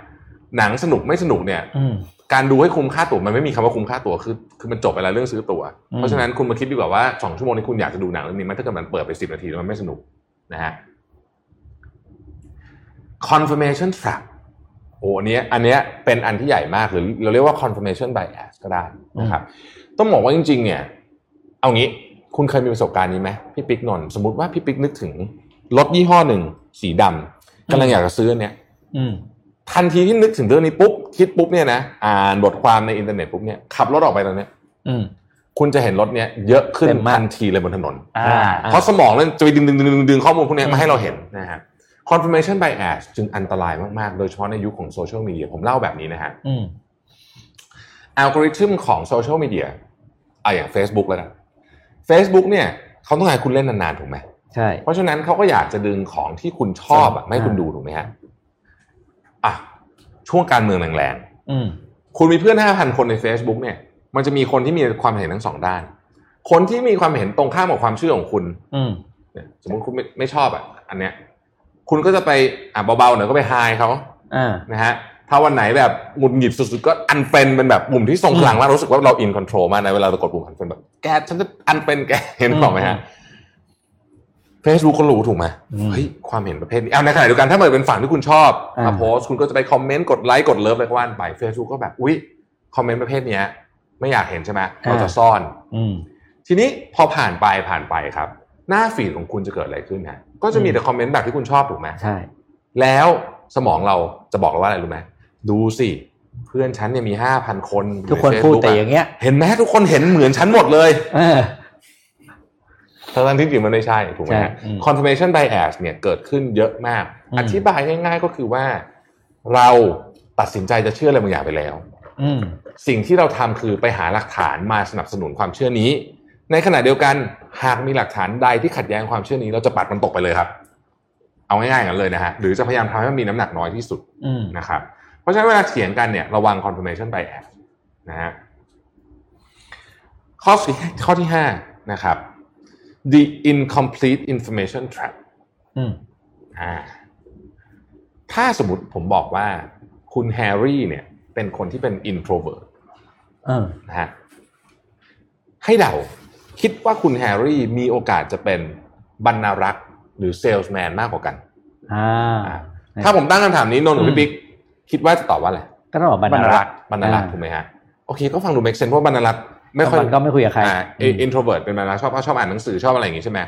หนังสนุกไม่สนุกเนี่ยอืมการดูให้คุ้มค่าตั๋วมันไม่มีคำว่าคุ้มค่าตั๋วคือคือมันจบไปแล้วเรื่องซื้อตั๋วอืมเพราะฉะนั้นคุณมาคิดดีกว่าว่าสองชั่วโมงนี้คุณอยากจะดูหนังเรื่องนี้ไหมถ้าเกิดมันเปิดไปสิบนาทีแล้วมันไม่สนุกนะฮะ confirmation trap โอ้อันเนี้ยอันเนี้ยเป็นอันที่ใหญ่มากหรือเราเรียกว่า confirmation bias ก็ได้นะครับ ต้องบอกว่าจริง ๆ เนี่ย เอางี้คุณเคยมีประสบการณ์นี้ไหมพี่ปิ๊กนนท์สมมติว่าพี่ปิ๊กนึกถึงรถยี่ห้อหนึ่งสีดำกำลังอยากจะซื้ออนเนี้ยอืม ทันทีที่นึกถึงเรื่องนี้ปุ๊บคิดปุ๊บเนี่ยนะอ่านบทความในอินเทอร์เน็ตปุ๊บเนี่ยขับรถออกไปตอนเนี้ยอืมคุณจะเห็นรถเนี้ยเยอะขึ้นเต็มมากทันทีเลยบนถนนอ่าเพราะสมองเนี่ยจะไปดึงดึงดึงดึงดึงข้อมูลพวกเนี้ยอืมมาให้เราเห็นนะฮะ confirmation bias จึงอันตรายมากๆ โดยเฉพาะในยุคของโซเชียลมีเดียผมเล่าแบบนี้นะฮะอืมอัลกอริทึมของโซเชียลมีเดียอะอย่าง Facebook แล้วกัน Facebook เนี่ยเขาต้องการคุณเล่นนานๆถูกไหมใช่เพราะฉะนั้นเขาก็อยากจะดึงของที่คุณชอบอะอ่าไม่ให้คุณดูถูกไหมฮะอะ ช่วงการเมืองแรงอืมๆคุณมีเพื่อน5,000คนใน Facebook เนี่ย มันจะมีคนที่มีความเห็นทั้งสองด้าน คนที่มีความเห็นตรงข้ามกับความเชื่อของคุณ อืมเนี่ยสมมติคุณไม่ไม่ชอบอะ อันเนี้ย คุณก็จะไปอะเบาๆหน่อยก็ไปไฮเขาอ่านะฮะถ้าวันไหนแบบหงุดหงิดสุดๆก็ unfriend เป็นแบบปุ่มที่ทรงพลังมากรู้สึกว่าเรา in control มากนะเวลาเรากดปุ่ม unfriend แบบแกฉันจะ unfriend แกเห็นหรอกไหมฮะ Facebook ก็รู้ถูกไหมอืมเฮ้ยความเห็นประเภทนี้เอาในขณะเดียวกันถ้าเกิดเป็นฝั่งที่คุณชอบอ่ามาโพสต์คุณก็จะไปคอมเมนต์กดไลค์กด love อะไรก็ว่ากันไป Facebook ก็แบบอุ๊ยคอมเมนต์ประเภทเนี้ยไม่อยากเห็นใช่ไหมเราจะซ่อนอืมทีนี้พอผ่านไปผ่านไปครับ หน้า feed ของคุณจะเกิดอะไรขึ้นฮะก็จะมีอืมแต่คอมเมนต์แบบที่คุณชอบถูกไหมใช่แล้วสมองเราจะบอกเราว่าอะไรรู้ไหมดูสิเพื่อนฉันเนี่ยมีห้าพันคนทุกคนใพูด Facebook แต่อย่างเงี้ย เห็นไหมทุกคนเห็นเหมือนฉันหมดเลยเออ ทั้งๆที่จริงมันไม่ใช่ถูกไหมฮะใช่อืม confirmation bias เนี่ยเกิดขึ้นเยอะมากอืมอธิบายง่าย ๆ ก็คือว่าเราตัดสินใจจะเชื่ออะไรบางอย่างไปแล้วอืมสิ่งที่เราทำคือไปหาหลักฐานมาสนับสนุนความเชื่อนี้ ในขณะเดียวกันหากมีหลักฐานใดที่ขัดแย้งความเชื่อนี้ เราจะปัดมันตกไปเลยครับ เอาง่ายๆอย่างนั้นเลยนะฮะหรือจะพยายามทำให้มันมีน้ำหนักน้อยที่สุดอืมนะครับ เพราะฉะนั้นเวลาเถียงกันเนี่ยระวัง confirmation bias นะฮะข้อสี่ข้อที่ห้านะครับ the incomplete information trap อืมอ่า ถ้าสมมติผมบอกว่าคุณแฮร์รี่เนี่ย เป็นคนที่เป็น introvert เออนะฮะ ให้เดาคิดว่าคุณแฮร์รี่มีโอกาสจะเป็นบรรณารักษ์หรือเซลส์แมนมากกว่ากัน อ่าอ่าถ้าผมตั้งคำถามนี้นนท์กับอืมพี่บิ๊กคิดว่าจะตอบว่าอะไร ก็ต้องบอกบรรณารักษ์บรรณารักษ์ถูกไหมฮะ โอเค ก็ฟังดู make sense เพราะบรรณารักษ์ ไม่ค่อยมันก็ไม่คุยกับใครอ่าอืม introvert เป็นบรรณารักษ์ชอบชอบอ่านหนังสือชอบอะไรอย่างงี้ใช่ไหม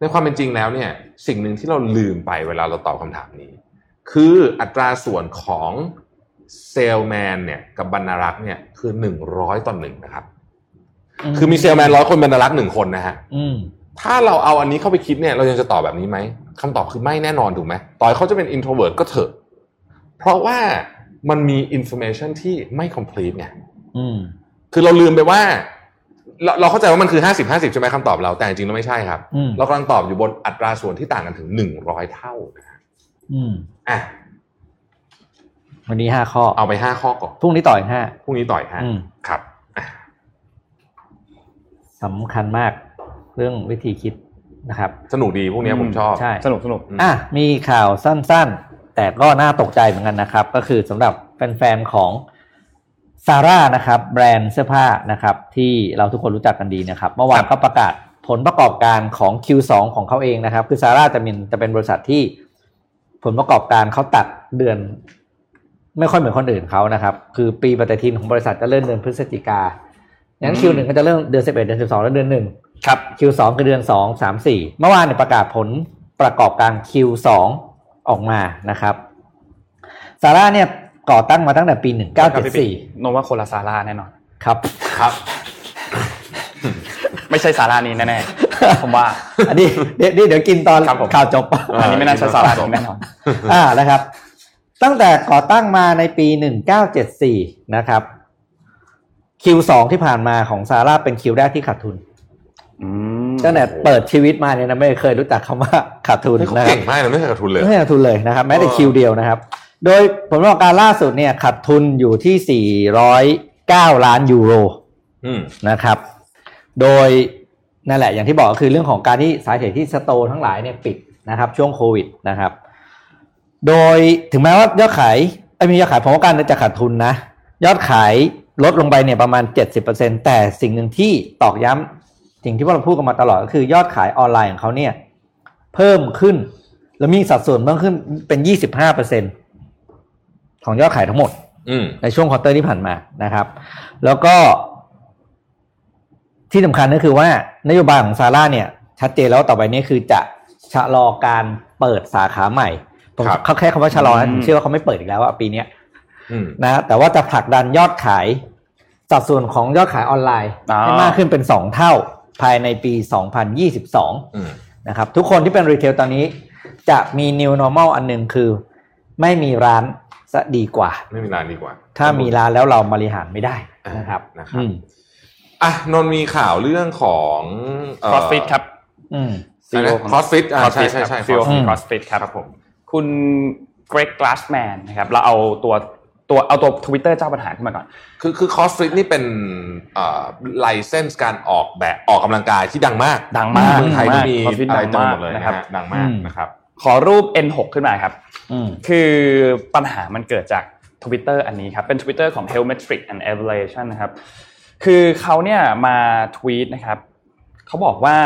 ในความเป็นจริงแล้วเนี่ยสิ่งหนึ่งที่เราลืมไปเวลาเราตอบคำถามนี้ คืออัตราส่วนของเซลแมนเนี่ยกับบรรณารักษ์เนี่ยคือหนึ่งร้อยต่อหนึ่งนะครับ คือมีเซลแมนร้อยคนบรรณารักษ์หนึ่งคนนะฮะอืมถ้าเราเอาอันนี้เข้าไปคิดเนี่ยเรายังจะตอบแบบนี้ไหมคำตอบคือไม่แน่นอนถูกไหมต่อให้เขาจะเป็น introvert ก็เถอะ เพราะว่ามันมี information ที่ไม่ complete ไงอืม คือเราลืมไปว่า เราเราเข้าใจว่ามันคือห้าสิบห้าสิบใช่ไหมคำตอบเราแต่จริงๆแล้วไม่ใช่ครับ อืม เรากำลังตอบอยู่บนอัตราส่วนที่ต่างกันถึงหนึ่งร้อยเท่านะฮะอืม อะวันนี้ห้าข้อเอาไปห้าข้อก่อนพรุ่งนี้ต่ออีกห้าพรุ่งนี้ต่อยฮะอืมครับอะสำคัญมากเรื่องวิธีคิดนะครับ สนุกดีพวกนี้ผมชอบ ใช่ สนุกสนุกอืมอะมีข่าวสั้นๆ แต่ก็น่าตกใจเหมือนกันนะครับ ก็คือสำหรับแฟนๆของ ซาร่านะครับแบรนด์เสื้อผ้านะครับที่เราทุกคนรู้จักกันดีนะครับเมื่อวานก็ประกาศผลประกอบการของ Q2 ของเขาเองนะครับ คือซาร่าจะเป็นจะเป็นบริษัทที่ผลประกอบการเขาตัดเดือน ไม่ค่อยเหมือนคนอื่นเขานะครับ คือปีปฏิทินของบริษัทจะเริ่มเดือนพฤศจิกาอย่างนั้น Q1 ก็จะเริ่มเดือน 11 เดือน 12 แล้วเดือนหนึ่งครับ Q2 คือเดือน 2 3 4 เมื่อวานเนี่ยประกาศผลประกอบการ Q2 ออกมานะครับซาร่าเนี่ย ก่อตั้งมาตั้งแต่ปี 1974โนว่าโคลาซาร่าแน่นอน ครับครับ ไม่ใช่ซาร่านี้แน่ๆผมว่า อันนี้เดี๋ยวเดี๋ยวเดี๋ยวกินตอนครับผมข่าวจบ อันนี้ไม่น่าใช่ซาร่านี้แน่นอนอ่านะครับ ตั้งแต่ก่อตั้งมาในปี 1974 นะครับ Q2 ที่ผ่านมาของซาร่าเป็นคิวแรกที่ขาดทุนอืมตั้งแต่เปิดชีวิตมาเนี่ยนะไม่เคยรู้จักคำว่าขาดทุนเฮ้ยเขานะครับเก่งมากเลยไม่เคยขาดทุนเลยไม่ให้ขาดทุนเลยนะครับแม้แต่เออคิวเดียวนะครับ โดยผลประกอบการล่าสุดเนี่ยขาดทุนอยู่ที่ 409 ล้านยูโรอืมนะครับ โดยนั่นแหละอย่างที่บอกก็คือเรื่องของการที่สาเหตุที่สโตร์ทั้งหลายเนี่ยปิดนะครับ ช่วงโควิดนะครับ โดยถึงแม้ว่ายอดขายไอ้ยมียอดขายผลประกอบการจะขาดทุนนะ ยอดขายลดลงไปเนี่ยประมาณ 70%แต่สิ่งหนึ่งที่ตอกย้ำสิ่งที่พวกเราพูดกันมาตลอดก็คือยอดขายออนไลน์ของเขาเนี่ย เพิ่มขึ้น แล้วมีสัดส่วนเพิ่มขึ้นเป็น 25% ของยอดขายทั้งหมดอืมในช่วงควอเตอร์ที่ผ่านมานะครับ แล้วก็ที่สำคัญก็คือว่านโยบายของซาร่าเนี่ย ชัดเจนแล้วต่อไปนี้คือจะชะลอการเปิดสาขาใหม่ผมครับเขาแค่คำว่าชะลอนะอืมผมเชื่อว่าเขาไม่เปิดอีกแล้วอะปีเนี้ยอืมนะแต่ว่าจะผลักดันยอดขายสัดส่วนของยอดขายออนไลน์อ๋อให้มากขึ้นเป็นสองเท่าภายในปี 2022อืมนะครับ ทุกคนที่เป็นรีเทลตอนนี้ จะมี new normal อันหนึ่งคือ ไม่มีร้าน ซะดีกว่า ไม่มีร้านดีกว่า ถ้ามีร้านแล้วเราบริหารไม่ได้นะครับนะครับอืมอะนนท์มีข่าวเรื่องของเอ่อ CrossFit ครับ อืมอะไรนะ CrossFit อ่าใช่ใช่ใช่ซีโอของอืม CrossFit ครับผม คุณเกรกกลาสแมนนะครับ เราเอาตัวตัวเอาตัวทวิตเตอร์เจ้าปัญหาขึ้นมาก่อน คือคือ CrossFit นี่เป็นเอ่อไลเซนส์การออกแบบออกกำลังกายที่ดังมาก ดังมากเมืองไทยก็มีดังมาก CrossFit อะไรดังเต็มมากหมดเลยนะนะครัฮะบดังมากอืมนะครับ ขอรูป N6 ขึ้นมาครับอืมคือปัญหามันเกิดจาก Twitter อันนี้ครับ เป็น Twitter ของ Helmetric and Evaluation นะครับ คือเขาเนี่ยมาทวีตนะครับ เขาบอกว่า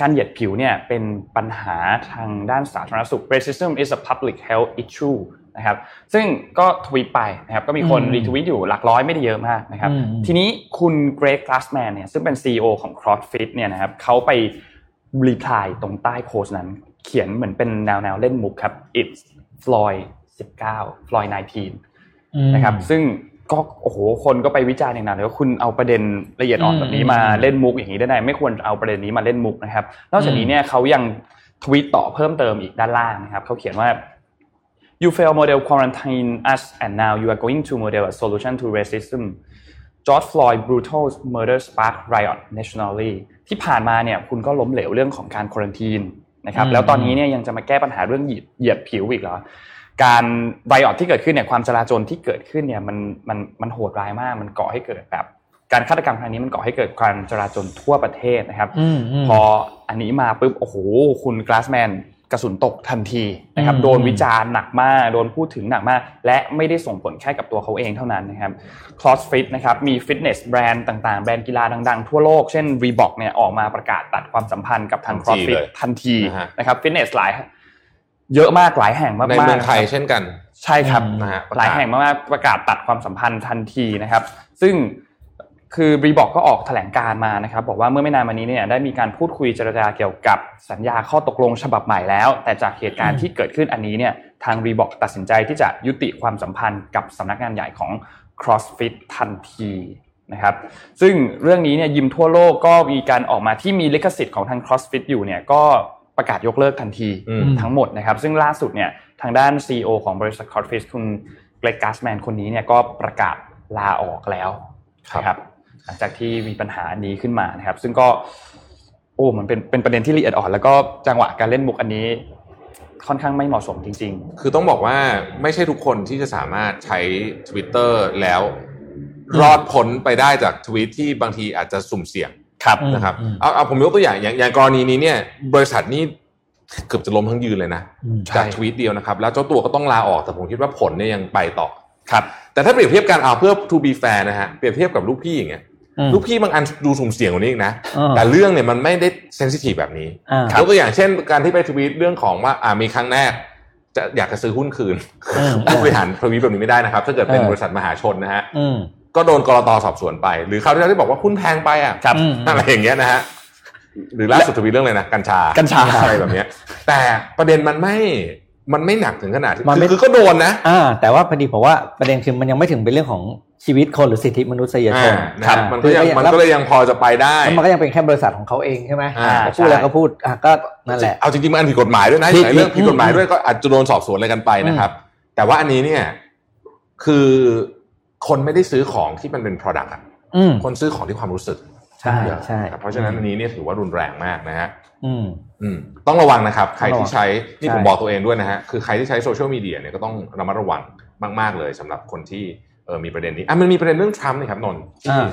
การเหยียดผิวเนี่ยเป็นปัญหาทางด้านสาธารณสุข racism is a public health issue นะครับ ซึ่งก็ทวีตไปนะครับ ก็มีคนอืมรีทวีตอยู่หลักร้อยไม่ได้เยอะมากนะครับอืมทีนี้คุณเกรกกลาสแมนเนี่ยซึ่งเป็น CEO ของ CrossFit เนี่ยนะครับเขาไปรีพลายตรงใต้โพสต์นั้น เขียนเหมือนเป็นแนวแนวๆเล่นมุกครับ it's Floyd 19 Floyd 19นะครับ ซึ่งก็โอ้โหคนก็ไปวิจารณ์อย่างหนักเลยว่าคุณเอาประเด็นละเอียดอ่อนอืมแบบนี้มาอืมเล่นมุกอย่างนี้ได้ไงไม่ควรเอาประเด็นนี้มาเล่นมุกนะครับ นอกจากนี้เนี่ยเขายังทวีตต่อเพิ่มเติมอีกด้านล่างนะครับเขาเขียนว่า you fail model quarantine us and now you are going to model a solution to racism George Floyd brutal murder spark riot nationally ที่ผ่านมาเนี่ยคุณก็ล้มเหลวเรื่องของการควอนตีน นะครับอืมแล้วตอนนี้เนี่ยยังจะมาแก้ปัญหาเรื่องเหยียดเหยียดผิวอีกเหรอการไ i ออ t ที่เกิดขึ้นเนี่ยความจลาจลที่เกิดขึ้นเนี่ยมันมันมันโหดร้ายมาก มันก่อให้เกิดแบบ การฆาตกรรมครั้งนี้มันก่อให้เกิดการจลาจลทั่วประเทศนะครับอืมอืมพออันนี้มาปุ๊บโอ้โหคุณกลาสแมน กระสุนตกทันทีนะครับอืมโดนวิจารณ์หนักมาก โดนพูดถึงหนักมาก และไม่ได้ส่งผลแค่กับตัวเขาเองเท่านั้นนะครับ CrossFit นะครับมีฟิตเนสแบรนด์ต่างๆ แบรนด์กีฬาดังๆ ทั่วโลก เช่น Reebok เนี่ยออกมาประกาศตัดความสัมพันธ์กับทางทันที CrossFit เลยทันทีนะฮะนะครับฟิตเนสหลายเยอะมากหลายแห่งมากๆในเมืองไทยนะครับเช่นกัน ใช่ครับนะฮะประกาศหลายแห่งมากๆประกาศตัดความสัมพันธ์ทันทีนะครับ ซึ่ง คือรีบอกก็ออกแถลงการมานะครับบอกว่าเมื่อไม่นานมานี้เนี่ยได้มีการพูดคุยเจรจาเกี่ยวกับสัญญาข้อตกลงฉบับใหม่แล้ว แต่จากเหตุการณ์ที่เกิดขึ้นอันนี้เนี่ยทางรีบอกตัดสินใจที่จะยุติความสัมพันธ์กับสำนักงานใหญ่ของ CrossFit ทันทีนะครับซึ่งเรื่องนี้เนี่ยยิมทั่วโลกก็มีการออกมาที่มีลิขสิทธิ์ของทาง CrossFit อยู่เนี่ยก็ประกาศยกเลิกทันทีอืมทั้งหมดนะครับซึ่งล่าสุดเนี่ยทางด้าน CEO ของบริษัท CrossFit คุณเกรกกาสแมนคนนี้เนี่ยก็ประกาศลาออกแล้วนะครับ หลังจากที่มีปัญหานี้ขึ้นมานะครับ ซึ่งก็ โอ้มันเป็นเป็นประเด็นที่ละเอียดอ่อน แล้วก็จังหวะการเล่นมุกอันนี้ ค่อนข้างไม่เหมาะสมจริงคือต้องบอกว่าไม่ใช่ทุกคนที่จะสามารถใช้ Twitter แล้วรอดพ้นไปได้จากทวีตที่บางทีอาจจะสุ่มเสี่ยงๆครับอืมนะครับเอาเอาผมยกตัวอย่างอย่างอย่างกรณีนี้เนี่ย บริษัทนี้เกือบจะล้มทั้งยืนเลยนะอืมจากทวีตเดียวนะครับ แล้วเจ้าตัวก็ต้องลาออกแต่ผมคิดว่าผลเนี่ยยังไปต่อครับ แต่ถ้าเปรียบเทียบกันเอาเพื่อ to be fair นะฮะเปรียบเทียบกับลูกพี่อย่างเงี้ยอืม ลูกพี่บางอันดูสุ่มเสี่ยงกว่านี้อีกนะอ่าแต่เรื่องเนี่ยมันไม่ได้เซนซิทีฟแบบนี้อ่ายกตัวอย่างเช่น การที่ไปทวีตเรื่องของว่าอ่ามีครั้งแรกจะอยากจะซื้อหุ้นคืนอืมผู้บริหารทวีตแบบนี้ไม่ได้นะครับ ถ้าเกิดเป็นเออบริษัทมหาชนนะฮะอืมก็โดนกรตสอบสวนไป หรือคราวที่แล้วที่บอกว่าหุ้นแพงไปอะครับอืมอะไรอย่างเงี้ยนะฮะหรือล่าสุดทวีตเรื่องอะไรนะกัญชากักัญชาอะไรแบบเนี้ยแต่ประเด็นมันไม่ มันไม่หนักถึงขนาดที่มันคือไม่คือก็โดนนะอ่าแต่ว่าพอดีผมว่าประเด็นคือมันยังไม่ถึงเป็นเรื่องของชีวิตคนหรือสิทธิมนุษยชนอ่านะครับอ่ามันก็ยังคือมันก็เลยยังพอจะไปได้แล้วมันก็ยังเป็นแค่บริษัทของเขาเองใช่ไหมอ่าเขาพูดอะไรก็พูดอะก็นั่นแหละเอาจริงๆมันอันผิดกฎหมายด้วยนะผิดหลายเรื่องผิดผิดกฎหมายอืมด้วยก็อาจจะโดนสอบสวนอะไรกันไปนะครับ แต่ว่าอันนี้เนี่ยคือคนไม่ได้ซื้อของที่มันเป็น product อะอืมคนซื้อของที่ความรู้สึกใช่ใช่ครับเพราะฉะนั้นอันนี้เนี่ยถือว่ารุนแรงมากนะฮะอืมอืม ต้องระวังนะครับ ใครที่ใช้นี่ใช่ผมบอกตัวเองด้วยนะฮะคือใครที่ใช้โซเชียลมีเดียเนี่ยก็ต้องระมัดระวังมาก ๆ เลยสำหรับคนที่เออมีประเด็นนี้อะมันมีประเด็นเรื่องทรัมป์นี่ครับนนท์อ่า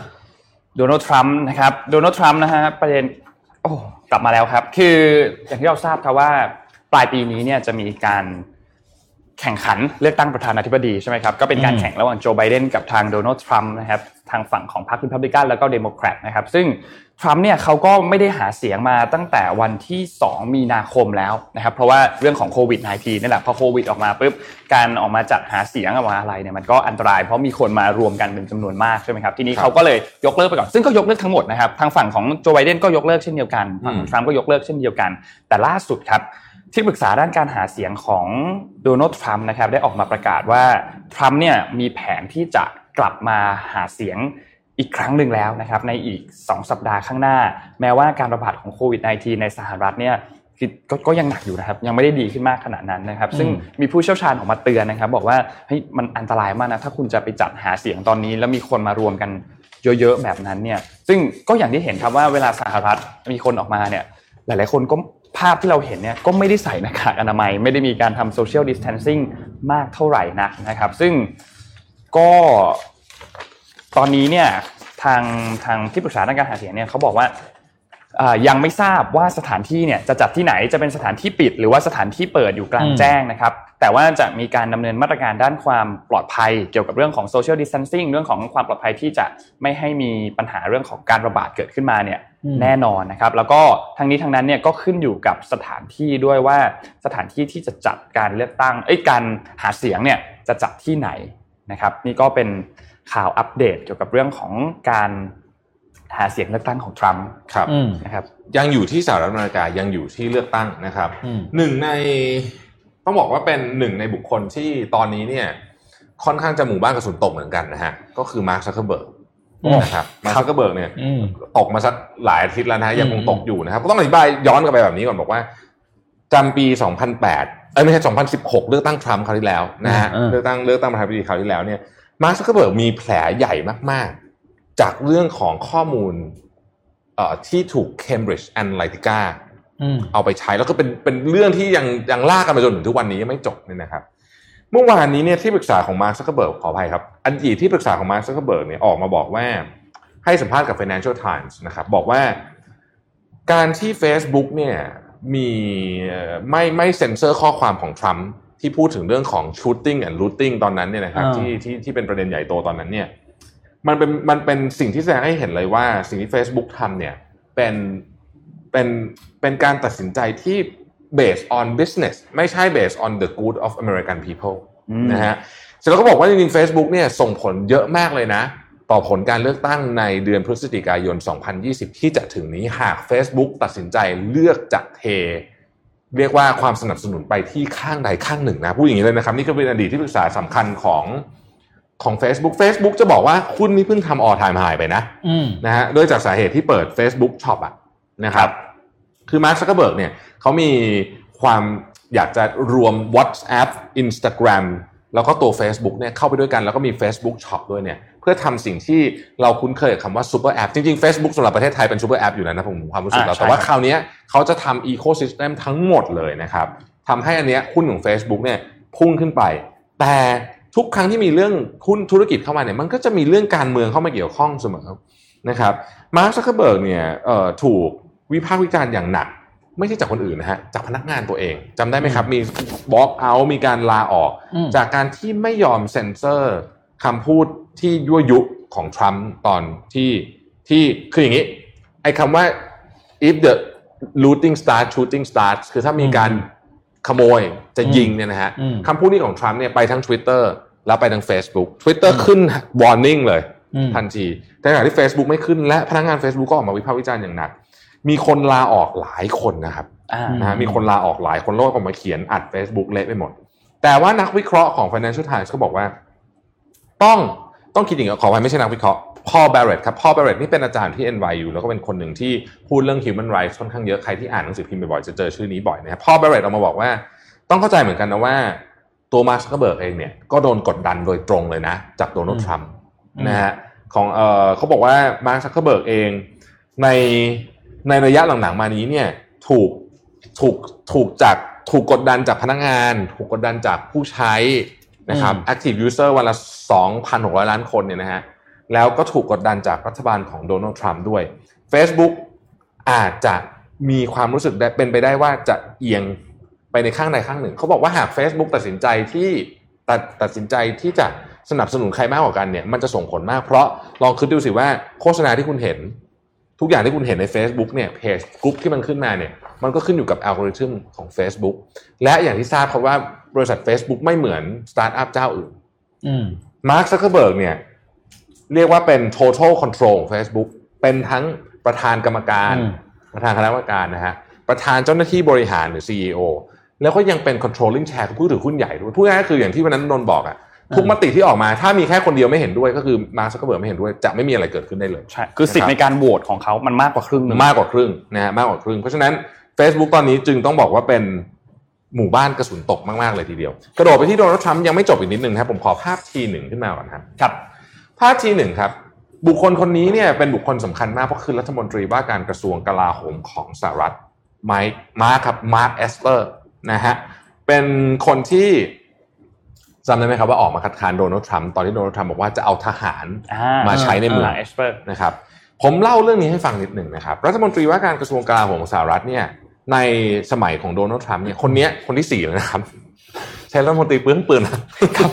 โดนัลด์ทรัมป์นะครับโดนัลด์ทรัมป์นะฮะประเด็นโอ้กลับมาแล้วครับ คืออย่างที่เราทราบครับว่าปลายปีนี้เนี่ยจะมีการแข่งขันเลือกตั้งประธานาธิบดีใช่ไหมครับก็เป็นการอืมแข่งระหว่างโจไบเดนกับทางโดนัลด์ทรัมป์นะครับทางฝั่งของพรรครีพับลิกันแล้วก็เดโมแครตนะครับซึ่ง ทรัมป์เนี่ยเขาก็ไม่ได้หาเสียงมาตั้งแต่วันที่ 2 มีนาคมแล้วนะครับเพราะว่าเรื่องของโควิด -19 นี่แหละพอโควิดออกมาปุ๊บการออกมาจัดหาเสียงออกมาอะไรเนี่ยมันก็อันตรายเพราะมีคนมารวมกันเป็นจำนวนมากใช่ไหมครับทีนี้เขาก็เลยยกเลิกไปก่อนซึ่งก็ยกเลิกทั้งหมดนะครับทางฝั่งของโจไบเดนก็ยกเลิกเช่นเดียวกันฝั่งของทรัมป์ก็ยกเลิกเช่นเดียวกัน แต่ล่าสุดครับที่ปรึกษาด้านการหาเสียงของโดนัลด์ทรัมป์นะครับได้ออกมาประกาศว่าทรัมป์เนี่ยมีแผนที่จะกลับมาหาเสียง อีกครั้งหนึ่งแล้วนะครับในอีก 2 สัปดาห์ข้างหน้า แม้ว่าการระบาดของโควิด -19 ในสหรัฐเนี่ยคือก็ก็ยังหนักอยู่นะครับยังไม่ได้ดีขึ้นมากขนาดนั้นนะครับ ซึ่งมีผู้เชี่ยวชาญออกมาเตือนนะครับ บอกว่าเฮ้ยมันอันตรายมากนะถ้าคุณจะไปจัดหาเสียงตอนนี้ แล้วมีคนมารวมกันเยอะๆแบบนั้นเนี่ยซึ่งก็อย่างที่เห็นครับว่าเวลาสหรัฐมีคนออกมาเนี่ยหลายๆคนก็ภาพที่เราเห็นเนี่ยก็ไม่ได้ใส่หน้ากากอนามัย ไม่ได้มีการทำโซเชียลดิส a ทนซิ่งมากเท่าไหร่นักนะครับ ซึ่งก็ ตอนนี้เนี่ยทางทางที่ปรึกษาด้านการหาเสียงเนี่ยเขาบอกว่าอ่ายังไม่ทราบว่าสถานที่เนี่ยจะจัดที่ไหนจะเป็นสถานที่ปิด หรือว่าสถานที่เปิดอยู่กลางอืมแจ้งนะครับ แต่ว่าจะมีการดำเนินมาตรการด้านความปลอดภัย เกี่ยวกับเรื่องของโซเชียลดิส a ทนซิ่งเรื่องของความปลอดภัยที่จะไม่ให้มีปัญหาเรื่องของการระบาดเกิดขึ้นมาเนี่ยอืมแน่นอนนะครับ แล้วก็ทั้งนี้ทั้งนั้นเนี่ยก็ขึ้นอยู่กับสถานที่ด้วยว่าสถานที่ที่จะจัดการเลือกตั้งเอ้ยการหาเสียงเนี่ยจะจัดที่ไหนนะครับ นี่ก็เป็น ข่าวอัปเดตเกี่ยวกับเรื่องของการหาเสียงเลือกตั้งของทรัมป์ครับอืมนะครับ ยังอยู่ที่สหรัฐอเมริกายังอยู่ที่เลือกตั้งนะครับอืมหนึ่งในต้องบอกว่าเป็นหนึ่งในบุคคลที่ตอนนี้เนี่ย ค่อนข้างจะหมู่บ้านกระสุนตกเหมือนกันนะฮะก็คือมาร์คซักเคอร์เบิร์กอืมนะครับมาร์คซักเคอร์เบิร์กเนี่ยอืมตกมาสักหลายอาทิตย์แล้วนะฮะยังคงอืมตกอยู่นะครับก็ต้องอธิบายย้อนกลับไปแบบนี้ก่อนบอกว่าจำปี 2008เอ้ยไม่ใช่ 2016 เลือกตั้งทรัมป์คราวที่แล้วนะฮะอืมเลือกตั้งเลือกตั้งประธานาธิบดีคราวที่แล้วเนี่ย มาร์คซักเคอร์เบิร์กมีแผลใหญ่มาก ๆ จากเรื่องของข้อมูลเอ่อที่ถูก Cambridge Analytica อืมเอาไปใช้แล้วก็เป็นเป็นเรื่องที่ยังยังลากกันมาจนถึงทุกวันนี้ยังไม่จบเนี่ยนะครับ เมื่อวานนี้เนี่ยที่ปรึกษาของมาร์คซักเกอร์เบิร์กขออภัยครับอดีตที่ปรึกษาของมาร์คซักเกอร์เบิร์กเนี่ยออกมาบอกว่าให้สัมภาษณ์กับ Financial Times นะครับ บอกว่าการที่ Facebook เนี่ยมีเอ่อไม่ไม่เซ็นเซอร์ข้อความของทรัมป์ ที่พูดถึงเรื่องของ shooting and looting ตอนนั้นเนี่ยนะครับอ่าที่ที่ที่เป็นประเด็นใหญ่โตตอนนั้นเนี่ยมันเป็นมันเป็นสิ่งที่แสดงให้เห็นเลยว่าสิ่งที่ Facebook ทำเนี่ยเป็นเป็นเป็นการตัดสินใจที่ based on business ไม่ใช่ based on the good of American people อืมนะฮะเสร็จแล้วก็บอกว่าจริงๆ Facebook เนี่ยส่งผลเยอะมากเลยนะ ต่อผลการเลือกตั้งในเดือนพฤศจิกายน 2020 ที่จะถึงนี้หาก Facebook ตัดสินใจเลือกจะเท เรียกว่าความสนับสนุนไปที่ข้างใดข้างหนึ่งนะพูดอย่างนี้เลยนะครับ นี่ก็เป็นอดีตที่ปรึกษาสำคัญของของ Facebook Facebook จะบอกว่าหุ้นนี้เพิ่งทำออทายไฮไปนะอืมนะฮะด้วยจากสาเหตุที่เปิด Facebook Shop อะนะครับ คือมาร์คซักเกอร์เบิร์กเนี่ยเขามีความอยากจะรวม WhatsApp Instagram แล้วก็ตัว Facebook เนี่ยเข้าไปด้วยกันแล้วก็มี Facebook Shop ด้วยเนี่ยเพื่อทำสิ่งที่เราคุ้นเคยกับคำว่า Super App จริงๆ Facebook สำหรับประเทศไทยเป็น Super App อยู่แล้วนะผมความรู้สึกเราอ่าใช่แต่ว่าครับคราวเนี้ยเขาจะทำ Ecosystem ทั้งหมดเลยนะครับทำให้อันเนี้ยหุ้นของ Facebook เนี่ยพุ่งขึ้นไป แต่ทุกครั้งที่มีเรื่องหุ้นธุรกิจเข้ามาเนี่ยมันก็จะมีเรื่องการเมืองเข้ามาเกี่ยวข้องเสมอนะครับมาร์คซักเคอร์เบิร์กเนี่ยเอ่อถูกวิพากษ์วิจารณ์อย่างหนัก ไม่ใช่จากคนอื่นนะฮะจากพนักงานตัวเองจำได้ไหมครับ มีบล็อกเอามีการลาออกอืมจากการที่ไม่ยอมเซ็นเซอร์คำพูดที่ยั่วยุของทรัมป์ตอนที่ที่คืออย่างนี้ ไอ้คำว่า if the looting starts shooting starts คือถ้ามีการขโมยจะยิงเนี่ยนะฮะอืมคำพูดนี้ของทรัมป์เนี่ยไปทั้ง Twitter แล้วไปทั้ง Facebook Twitter ขึ้น warning เลยอืมทันทีแต่ขณะที่ Facebook ไม่ขึ้นและพนักงาน Facebook ก็ออกมาวิพากษ์วิจารณ์อย่างหนัก มีคนลาออกหลายคนนะครับอ่านะฮะมีคนลาออกหลายคนโลกออกมาเขียนอัด Facebook เละไปหมด แต่ว่านักวิเคราะห์ของ Financial Times ก็บอกว่า ต้องต้องคิดอย่างนี้ขอไปไม่ใช่นักวิเคราะห์พอ Barrett ครับพอ Barrett นี่เป็นอาจารย์ที่ NYU แล้วก็เป็นคนหนึ่งที่พูดเรื่อง human rights ค่อนข้างเยอะใครที่อ่านหนังสือพิมพ์บ่อยๆจะเจอชื่อนี้บ่อยนะครับพอ Barrett ออกมาบอกว่า ต้องเข้าใจเหมือนกันนะว่าตัวมาร์คซักเบิร์กเองเนี่ยก็โดนกดดันโดยตรงเลยนะ จากโดนัลด์ทรัมป์อืมนะฮะของเออเขาบอกว่ามาร์คซักเบิร์กเองใน ในระยะหลังๆมานี้เนี่ยถูกถูกถูกจากถูกกดดันจากพนักงาน ถูกกดดันจากผู้ใช้นะครับ active user วันละ 2,600 ล้านคนเนี่ยนะฮะแล้วก็ถูกกดดันจากรัฐบาลของโดนัลด์ทรัมป์ด้วย Facebook อาจจะมีความรู้สึกได้เป็นไปได้ว่าจะเอียงไปในข้างใดข้างหนึ่ง เขาบอกว่าหาก Facebook ตัดสินใจที่ตัดตัดสินใจที่จะสนับสนุนใครมากกว่ากันเนี่ยมันจะส่งผลมากเพราะลองคิดดูสิว่าโฆษณาที่คุณเห็น ทุกอย่างที่คุณเห็นใน Facebook เนี่ยเพจกรุ๊ปที่มันขึ้นมาเนี่ยมันก็ขึ้นอยู่กับอัลกอริทึมของ Facebook และอย่างที่ทราบครับว่าบริษัท Facebook ไม่เหมือนสตาร์ทอัพเจ้าอื่นอืมมาร์คซักเคอร์เบิร์กเนี่ยเรียกว่าเป็น total control ของ Facebook เป็นทั้งประธานกรรมการอืมประธานคณะกรรมการนะฮะประธานเจ้าหน้าที่บริหารหรือ CEO แล้วก็ยังเป็น controlling share คือผู้ถือหุ้นใหญ่ด้วยพูดง่ายๆคืออย่างที่วันนั้นนนท์บอกอะ ทุกมติที่ออกมาถ้ามีแค่คนเดียวไม่เห็นด้วยก็คือมาร์คซักเคอร์เบิร์กไม่เห็นด้วยจะไม่มีอะไรเกิดขึ้นได้เลยใช่คือสิทธิ์ในการโหวตของเขามันมากกว่าครึ่งหนึ่งมากกว่าครึ่งนะฮะมากกว่าครึ่ง เพราะฉะนั้น Facebook ตอนนี้จึงต้องบอกว่าเป็นหมู่บ้านกระสุนตกมาก ๆ เลยทีเดียว กระโดดไปที่โดนัลด์ทรัมป์ยังไม่จบอีกนิดนึงนะครับผมขอภาพทีหนึ่งขึ้นมาก่อนครับครับ ภาพทีหนึ่งครับบุคคลคนนี้เนี่ยเป็นบุคคลสำคัญมากเพราะคือรัฐมนตรีว่าการกระทรวงกลาโหมของสหรัฐไมค์มาร์คครับมาร์คเอสเปอร์นะฮะเป็นคนที่ จำได้ไหมครับว่าออกมาคัดค้านโดนัลด์ทรัมป์ตอนที่โดนัลด์ทรัมป์บอกว่าจะเอาทหารอ่ามาใช้ในเมืองเอสเปอร์นะครับผมเล่าเรื่องนี้ให้ฟังนิดหนึ่งนะครับ รัฐมนตรีว่าการกระทรวงกลาโหมของสหรัฐเนี่ยในสมัยของโดนัลด์ทรัมป์เนี่ยคนเนี้ยคนที่สี่แล้วนะครับ ใช้รัฐมนตรีเปลืองปืนนะครับ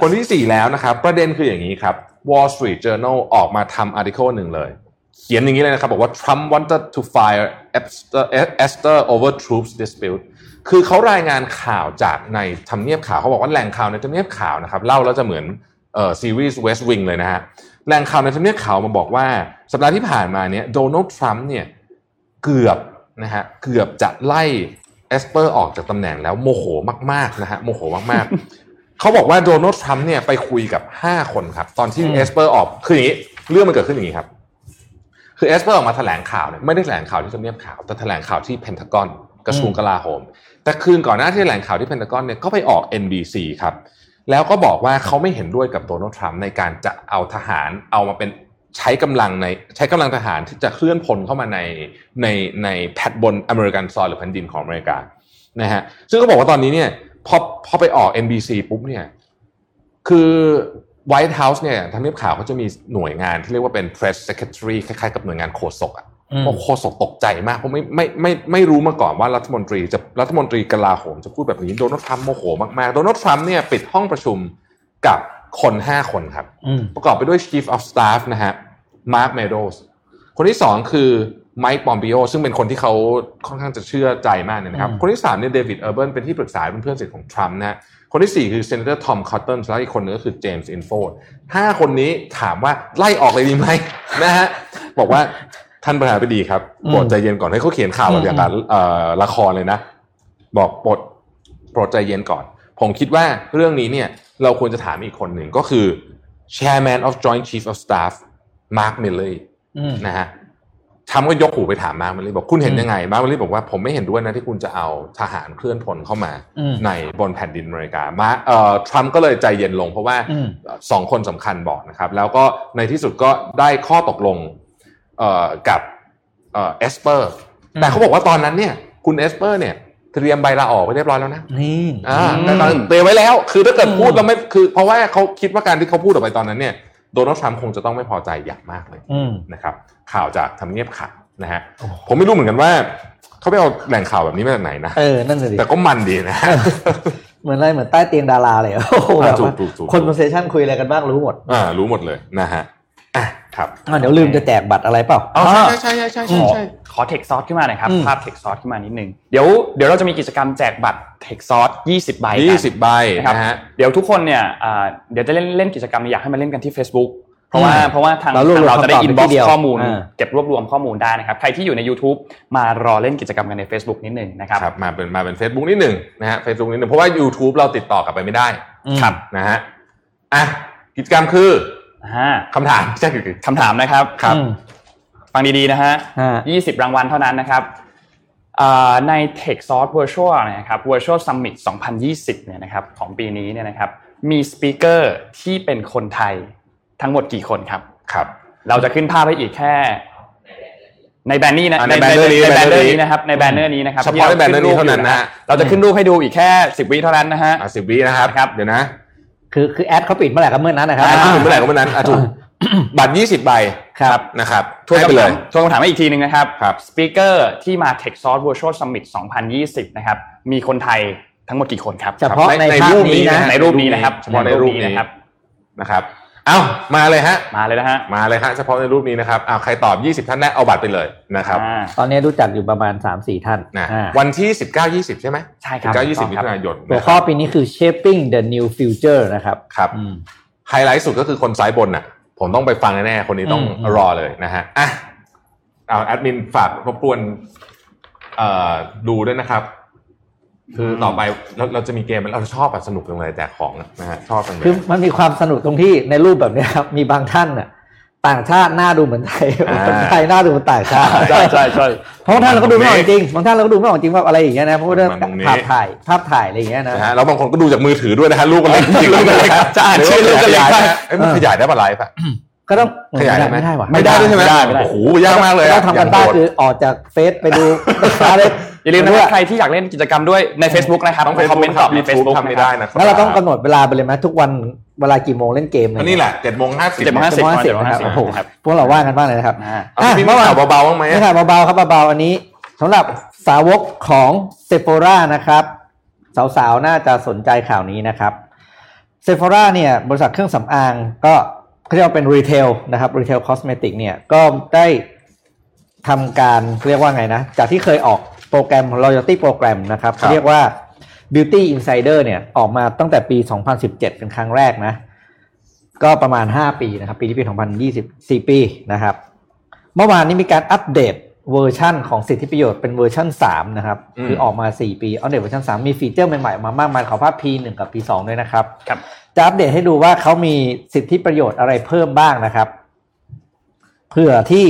คนที่สี่แล้วนะครับ ประเด็นคืออย่างนี้ครับ Wall Street Journal ออกมาทำ article หนึ่งเลย เขียนอย่างนี้เลยนะครับ บอกว่า Trump wanted to fire Esper, Esper over troops dispute คือเขารายงานข่าวจากในทำเนียบขาวเขาบอกว่าแหล่งข่าวในทำเนียบขาวนะครับเล่าแล้วจะเหมือนเอ่อซีรีส์ West Wing เลยนะฮะแหล่งข่าวในทำเนียบขาวมาบอกว่า สัปดาห์ที่ผ่านมาเนี่ยโดนัลด์ทรัมป์เนี่ยเกือบนะฮะเกือบจะไล่เอสเปอร์ออกจากตำแหน่งแล้วโมโหมากๆนะฮะโมโหมากๆ เขาบอกว่าโดนัลด์ทรัมป์เนี่ยไปคุยกับ 5 คนครับ ตอนที่อืมเอสเปอร์ออกคืออย่างนี้ เรื่องมันเกิดขึ้นอย่างนี้ครับ คือเอสเปอร์ออกมาแถลงข่าวเนี่ยไม่ได้แถลงข่าวที่ทำเนียบขาว แต่แถลงข่าวที่เพนทากอนกระทรวงกลาโหม แต่คืนก่อนหน้าที่แถลงข่าวที่เพนทากอนเนี่ยก็ไปออก NBC ครับแล้วก็บอกว่าเขาไม่เห็นด้วยกับโดนัลด์ทรัมป์ในการจะเอาทหารเอามาเป็นใช้กำลังในใช้กำลังทหารที่จะเคลื่อนพลเข้ามาในในในแพทบน American soil หรือแผ่นดินของอเมริกานะฮะซึ่งก็บอกว่าตอนนี้เนี่ยพอพอไปออก NBC ปุ๊บเนี่ยคือ White House เนี่ยทำเนียบข่าวเขาจะมีหน่วยงานที่เรียกว่าเป็น press secretary คล้ายๆกับหน่วยงานโฆษกอะ อืมเพราะโฆษกตกใจมากเพราะไม่ไม่ไม่ไม่รู้มาก่อนว่ารัฐมนตรีจะรัฐมนตรีกลาโหมจะพูดแบบนี้โดนัลด์ทรัมป์โมโหมากๆ โดนัลด์ทรัมป์เนี่ยปิดห้องประชุมกับคน5คนครับอืมประกอบไปด้วย Chief of Staff นะฮะ Mark Meadows คนที่สองคือไมค์ปอมปิโอซึ่งเป็นคนที่เขาค่อนข้างจะเชื่อใจมากเนี่ยนะครับอืมคนที่สามเนี่ยเดวิดเออร์เบิร์นเป็นที่ปรึกษาเป็นเพื่อนสนิทของทรัมป์นะฮะคนที่สี่คือ senator ทอมคอตตอนแล้วอีกคนนึงก็คือเจมส์อินฮอฟห้าคนนี้ถามว่าไล่ออกเลยดีไหมนะฮะบอกว่า ท่านประธานาธิบดีครับอืมโปรดใจเย็นก่อนให้เขาเขียนข่าวแบบอย่างกับเอ่อละครเลยนะ บอกโปรดโปรดใจเย็นก่อน ผมคิดว่าเรื่องนี้เนี่ย เราควรจะถามอีกคนหนึ่งก็คือ Chairman of Joint Chief of Staff Mark Milley อืมนะฮะทรัมป์ก็ยกหูไปถามมาร์คมิลลี่บอกคุณเห็นอืมยังไงมาร์คมิลลี่บอกว่าผมไม่เห็นด้วยนะที่คุณจะเอาทหารเคลื่อนพลเข้ามาอืมในบนแผ่นดินอเมริกามาเอ่อทรัมป์ก็เลยใจเย็นลงเพราะว่าอืมสองคนสำคัญบอกนะครับ แล้วก็ในที่สุดก็ได้ข้อตกลงเอ่อ กับเอ่อเอสเปอร์อืมแต่เขาบอกว่าตอนนั้นเนี่ย คุณเอสเปอร์เนี่ยเตรียมใบลาออกไว้เรียบร้อยแล้วนะนี่อ่าอืมแต่ตอนเตรียมไว้แล้ว คือถ้าเกิดอืมพูดแล้วไม่คือ เพราะว่าเขาคิดว่าการที่เขาพูดออกไปตอนนั้นเนี่ยโดนัลด์ทรัมป์คงจะต้องไม่พอใจอย่างมากเลยอืมนะครับข่าวจากทำเนียบข่าวนะฮะผมไม่รู้เหมือนกันว่าเขาไปเอาแหล่งข่าวแบบนี้มาจากไหนนะเออนั่นเลยดิแต่ก็มันดีนะฮะเหมือนอะไรเหมือนใต้เตียงดาราเลยโอ้โหอ่าแบบว่าถูกถูกถูกคน conversation คุยอะไรกันบ้างรู้หมด อ่า รู้หมดเลยนะฮะ อะครับอะเดี๋ยวลืมจะแจกบัตรอะไรเปล่าอ๋อใช่ใช่ใช่ใช่ขใช่อใช่ขอเทคซอสขึ้นมาหน่อยครับอืมภาพเทคซอสขึ้นมานิดนึง เดี๋ยวเดี๋ยวเราจะมีกิจกรรมแจกบัตรเทคซอส20ใบกันยี่สิบใบนะครับนะฮะเดี๋ยวทุกคนเนี่ยอ่าเดี๋ยวจะเล่นเล่นกิจกรรมนี้อยากให้มาเล่นกันที่ Facebook เพราะว่าอืมเพราะว่าทางเรารวบรวมทางเราจะได้คำตอบอินในบ็อกที่เดียวซ์ข้อมูลอ่าเก็บรวบรวมข้อมูลได้นะครับ ใครที่อยู่ใน YouTube มารอเล่นกิจกรรมกันใน Facebook นิดหนึ่งนะครับครับมาเป็นมาเป็น Facebook นิดหนึ่งนะฮะ Facebook นิดหนึ่งเพราะว่า YouTube เราติดต่อกลับไปไม่ได้ครับนะฮะอะกิจกรรมคืออ่า คำถามใช่คือคำถามนะครับครับอืมฟังดีๆนะฮะฮะ20รางวัลเท่านั้นนะครับอ่าใน Techsauce Virtual นะครับ Virtual Summit 2020เนี่ยนะครับของปีนี้เนี่ยนะครับมี speaker ที่เป็นคนไทยทั้งหมดกี่คนครับครับ เราจะขึ้นภาพให้อีกแค่ในแบนนี้นะอ่าในแบนเนอร์นี้ในแบนเนอแบนเนอร์ร์นี้นี้นะครับในแบนเนอร์นี้นะครับเฉพาะในแบนเนอร์นี้เท่านั้นนะฮะเราจะขึ้นรูปให้ดูอีกแค่10วิเท่านั้นนะฮะอะสิบวินะครับครับเดี๋ยวนะ คือคือแอดเขาปิดเมื่อไหร่ก็เมื่อนั้นนะครับอะเมื่อไหร่ก็เมื่อนั้นอะถูกบัตรยี่สิบใบครับนะครับทวนให้ไปคำเลถายมทวนคำถามให้อีกทีหนึ่งนะครับครับสปีกเกอร์ที่มา Tech Source Virtual Summit 2020 นะครับ มีคนไทยทั้งหมดกี่คนครับ เฉพาะในในในภาพรูปนี้นี้นะนะในรูปนี้นะครับเฉพาะในรูปนี้นะครับนะครับ เอ้ามาเลยฮะ มาเลยนะฮะ มาเลยฮะเฉพาะในรูปนี้นะครับอ้าวใครตอบ 20 ท่านแรกเอาบัตรไปเลยนะครับอ่าตอนนี้รู้จักอยู่ประมาณ 3 4 ท่านนะอ่าวันที่ 19 20 ใช่ไหมใช่ครับ19 20ถูมิกต้องครับถุนายนหัวข้อปีนี้คือ shaping the new future นะครับครับอืมไฮไลท์สุดก็คือคนซ้ายบนน่ะ ผมต้องไปฟังแน่ๆคนนี้ต้องอืมอืมรอเลยนะฮะอะเอาแอดมินฝากรบกวนเอ่อดูด้วยนะครับ คือต่อไปเราเราจะมีเกมเราชอบแบบสนุกจังเลยแจกของนะฮะชอบจังเลคือยมันมีความสนุกตรงที่ในรูปแบบเนี้ยครับมีบางท่านน่ะต่างชาติหน้าดูเหมือนไทยอ่าคนไทยหน้าดูเหมือนต่างชาติใช่ใช่ใช่เพราะบางท่านเราก็ดูไม่ออกจริงบางท่านเราก็ดูไม่ออกจริงว่าอะไรอย่างเงี้ยนะเพราะว่าเรื่องมันตรงนี้ภาพถ่ายภาพถ่ายอะไรอย่างเงี้ยนะนะฮะแล้วบางคนก็ดูจากมือถือด้วยนะฮะลูกกันเล็กจริงๆลูกกันเล็กจะอ่านชื่อลูกกันเล็กขยายได้นะเอ้ยมันขยายได้ปะไลฟ์อะ ก็ต้องขยายได้ไหมไม่ได้ว่ะไม่ได้ด้วยใช่ไหมไม่ได้ไม่ได้โอ้โหยากมากเลยต้อะองทำกันบ้านคือออกจากเฟซไปดูอะไรอย่าลืมนะครับใครที่อยากเล่นกิจกรรมด้วยใน Facebook นะครับต้องไปคอมเมนต์ตอบในเฟซบุ๊ Facebook กทำไม่ได้นะครับแล้วเราต้องกำหนดเวลาไปเลยไหมทุกวันเวลากี่โมงเล่นเกมอันนี้แหละเจ็ดโมงห้าสิบเจ็ดโมงห้าสิบเจ็ดโมงห้าสิบเจ็ดโมงห้าสิบโอ้โหครับพวกเราว่ากันบ้างเลยนะครับอ่าอะพี่มีข่าวเบาๆบ้างไหมไม่ค่ะเบาๆครับเบาๆอันนี้สำหรับสาวกของเซฟ h o รานะครับสาวๆน่าจะสนใจข่าวนี้นะครับเซฟ h o ราเนี่ยบริษัทเครื่องสำอางก็ เขาเรียกว่าเป็น retail นะครับ retail cosmetic เนี่ยก็ได้ทำการเรียกว่าไงนะ จากที่เคยออกโปรแกรม loyalty โปรแกรมนะครับครับเรียกว่า beauty insider เนี่ยออกมาตั้งแต่ปี 2017 เป็นครั้งแรกนะ ก็ประมาณ 5 ปีนะครับ ปีที่ปี 2024 ปีนะครับ เมื่อวานนี้มีการอัปเดต เวอร์ชั่นของสิทธิประโยชน์เป็นเวอร์ชั่น3นะครับอืมคือออกมา 4 ปีอัปเดตเวอร์ชัน3มีฟีเจอร์ใหม่ๆ ออกมามากมายขอภาพ P1 กับ P2 ด้วยนะครับครับ จะอัปเดตให้ดูว่าเขามีสิทธิประโยชน์อะไรเพิ่มบ้างนะครับเพื่อที่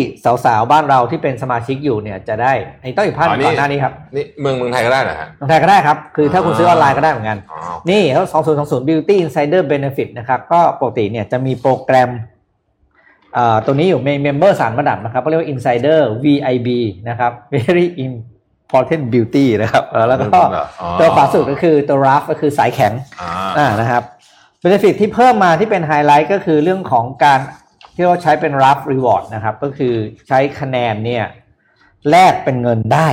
สาวๆบ้านเราที่เป็นสมาชิกอยู่เนี่ยจะได้ไอ้ต้องอีกภาพหนึ่งก่อนหน้านี้ครับนี่เมืองเมืองไทยก็ได้เหรอฮะทางไทยก็ได้ครับ คือถ้าคุณซื้อออนไลน์ก็ได้เหมือนกันอ๋อนี่เขา2020 Beauty Insider Benefit นะครับ ก็ปกติเนี่ยจะมีโปรแกรมเอ่อ ตัวนี้อยู่ใน Member สารระดับนะครับเขาเรียกว่า Insider VIB นะครับ Very Important Beauty นะครับเออแล้วก็อ๋อตัวขวาสุดก็คือตัว RAF ก็คือสายแข็งอ่าอ่านะครับ Benefit ที่เพิ่มมาที่เป็นไฮไลท์ก็คือเรื่องของการที่เราใช้เป็น RAF Reward นะครับ ก็คือใช้คะแนนเนี่ยแลกเป็นเงินได้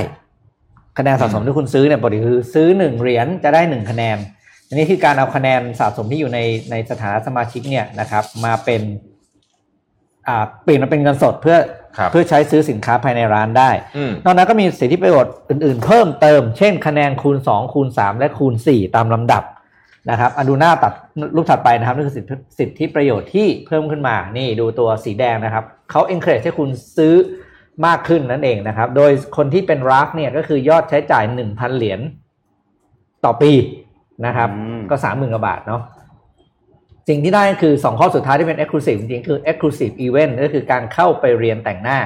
คะแนนสะสมที่คุณซื้อเนี่ยปกติคือซื้อหนึ่งเหรียญจะได้หนึ่งคะแนน อันนี้คือการเอาคะแนนสะสมที่อยู่ในในสถานะสมาชิกเนี่ยนะครับมาเป็นอ่า เปลี่ยนมาเป็นเงินสดเพื่อครับเพื่อใช้ซื้อสินค้าภายในร้านได้อืมนอกนั้นก็มีสิทธิประโยชน์อื่นๆ เพิ่มเติม เช่น คะแนนคูณ 2 คูณ 3 และคูณ 4 ตามลำดับนะครับอันดูหน้าตัดรูปถัดไปนะครับนี่คือสิทธิสิทธิประโยชน์ที่เพิ่มขึ้นมา นี่ดูตัวสีแดงนะครับเขา encourage ให้คุณซื้อมากขึ้นนั่นเองนะครับ โดยคนที่เป็นรักเนี่ยก็คือยอดใช้จ่าย 1,000 เหรียญต่อปีนะครับอืมก็สามหมื่นกว่าบาทเนาะ สิ่งที่ได้คือ 2 ข้อสุดท้ายที่เป็น exclusive จริงๆ คือ exclusive event ก็คือการเข้าไปเรียนแต่งหน้า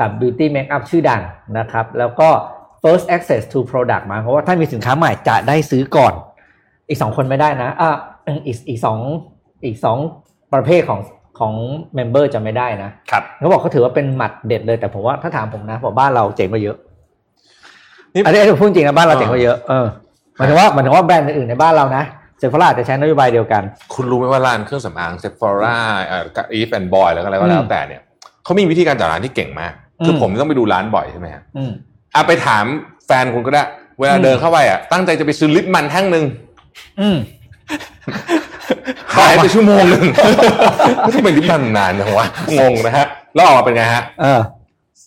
กับ beauty makeup ชื่อดังนะครับ แล้วก็ first access to product หมายความว่าถ้ามีสินค้าใหม่จะได้ซื้อก่อน อีกสองคนไม่ได้นะอะอีกอีกสองอีกสองประเภทของของเมมเบอร์จะไม่ได้นะครับเขาบอกเขาถือว่าเป็นหมัดเด็ดเลยแต่ผมว่าถ้าถามผมนะผมบ้านเราเจ๋งกว่าเยอะนี่อันนี้อันนี้ผมพูดจริงนะบ้านเราเจ๋งกว่าเยอะเออหมายถึงว่าหมายถึงว่าแบรนด์อื่นๆในบ้านเรานะ Sephora อาจจะใช้นโยบายเดียวกัน คุณรู้ไหมว่าร้านเครื่องสำอางเซฟ h อร่าเอ่อ EVEANDBOY แล้วก็อะไรก็แล้วอืมแต่เนี่ยเขามีวิธีการจัดร้านที่เก่งมาก คืออมผมต้องไปดูร้านบ่อยใช่ไหมฮะอืมอะไปถามแฟนคุณก็ได้ เวลาอืมเดินเข้าไปอะตั้งใจจะไปซื้อลิปมันแท่งหนึ่งอืมหายไปชั่วโมงหนึ่งไม่ใช่เป็นลิปมันนานจังวะงงนะฮะ แล้วออกมาเป็นไงฮะเออ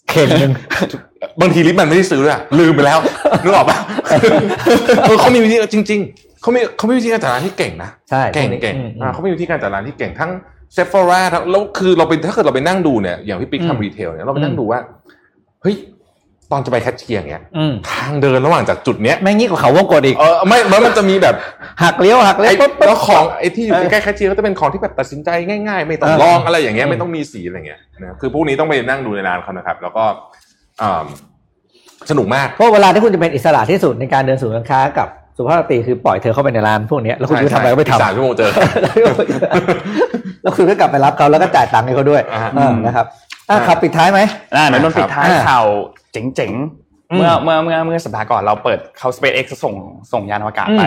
เข็มหนึ่งบางทีลิปมันไม่ได้ซื้อด้วยอะลืมไปแล้วนึกออกปะเออเขามีวิธีจริง ๆ เขามีเขามีวิธีการจัดร้านที่เก่งนะใช่เก่งพวกนี้เก่งอืมอ่าเขามีวิธีการจัดร้านที่เก่งทั้งเซฟ h อร่าทั้งแล้วคือเราไปถ้าเกิดเราไปนั่งดูเนี่ยอย่างพี่ปิ๊กอืมทำ retail เนี่ยเราไปนั่งดูว่าเฮ้ยตอนจะไปแคชเชียร์อย่างเงี้ยอืมทางเดินระหว่างจากจุดเนี้ยแม่งยิ่งกว่าเขาวงกตอีกเออไม่แล้วมันจะมีแบบหักเลี้ยวหักเลี้ยไอ้วปุ๊บปุ๊บแล้วของไอ้ที่อยู่เออใกล้ๆแคชเชียร์ก็จะเป็นของที่แบบตัดสินใจง่ายๆ ไม่ต้องเออลองอะไรอย่างเงี้ยอืมไม่ต้องมีสีอะไรเงี้ยนะคือพวกนี้ต้องไปนั่งดูในร้านเขานะครับ แล้วก็อ่าสนุกมากเพราะเวลาที่คุณจะเป็นอิสระที่สุดในการเดินสู่ร้านค้ากับ สุภาพสตรีคือปล่อยเธอเข้าไปในร้านพวกเนี้ยแล้วคุณจะทำอะไรก็ไปอีกสามทำชั่วโมงเจอ แล้วคุณก็กลับไปรับเขาแล้วก็จ่ายตังค์ให้เขาด้วยอ่าเออนะครับอะขับปิดท้ายไหมอ่าเดี๋ยวนนท์ปิดท้ายอ่าข่าวเจ๋งอืๆมเมื่อเมื่อเมื่อเมื่อสัปดาห์ก่อนเราเปิดเขา SpaceX ส่งส่งยานอวกาศอืมไป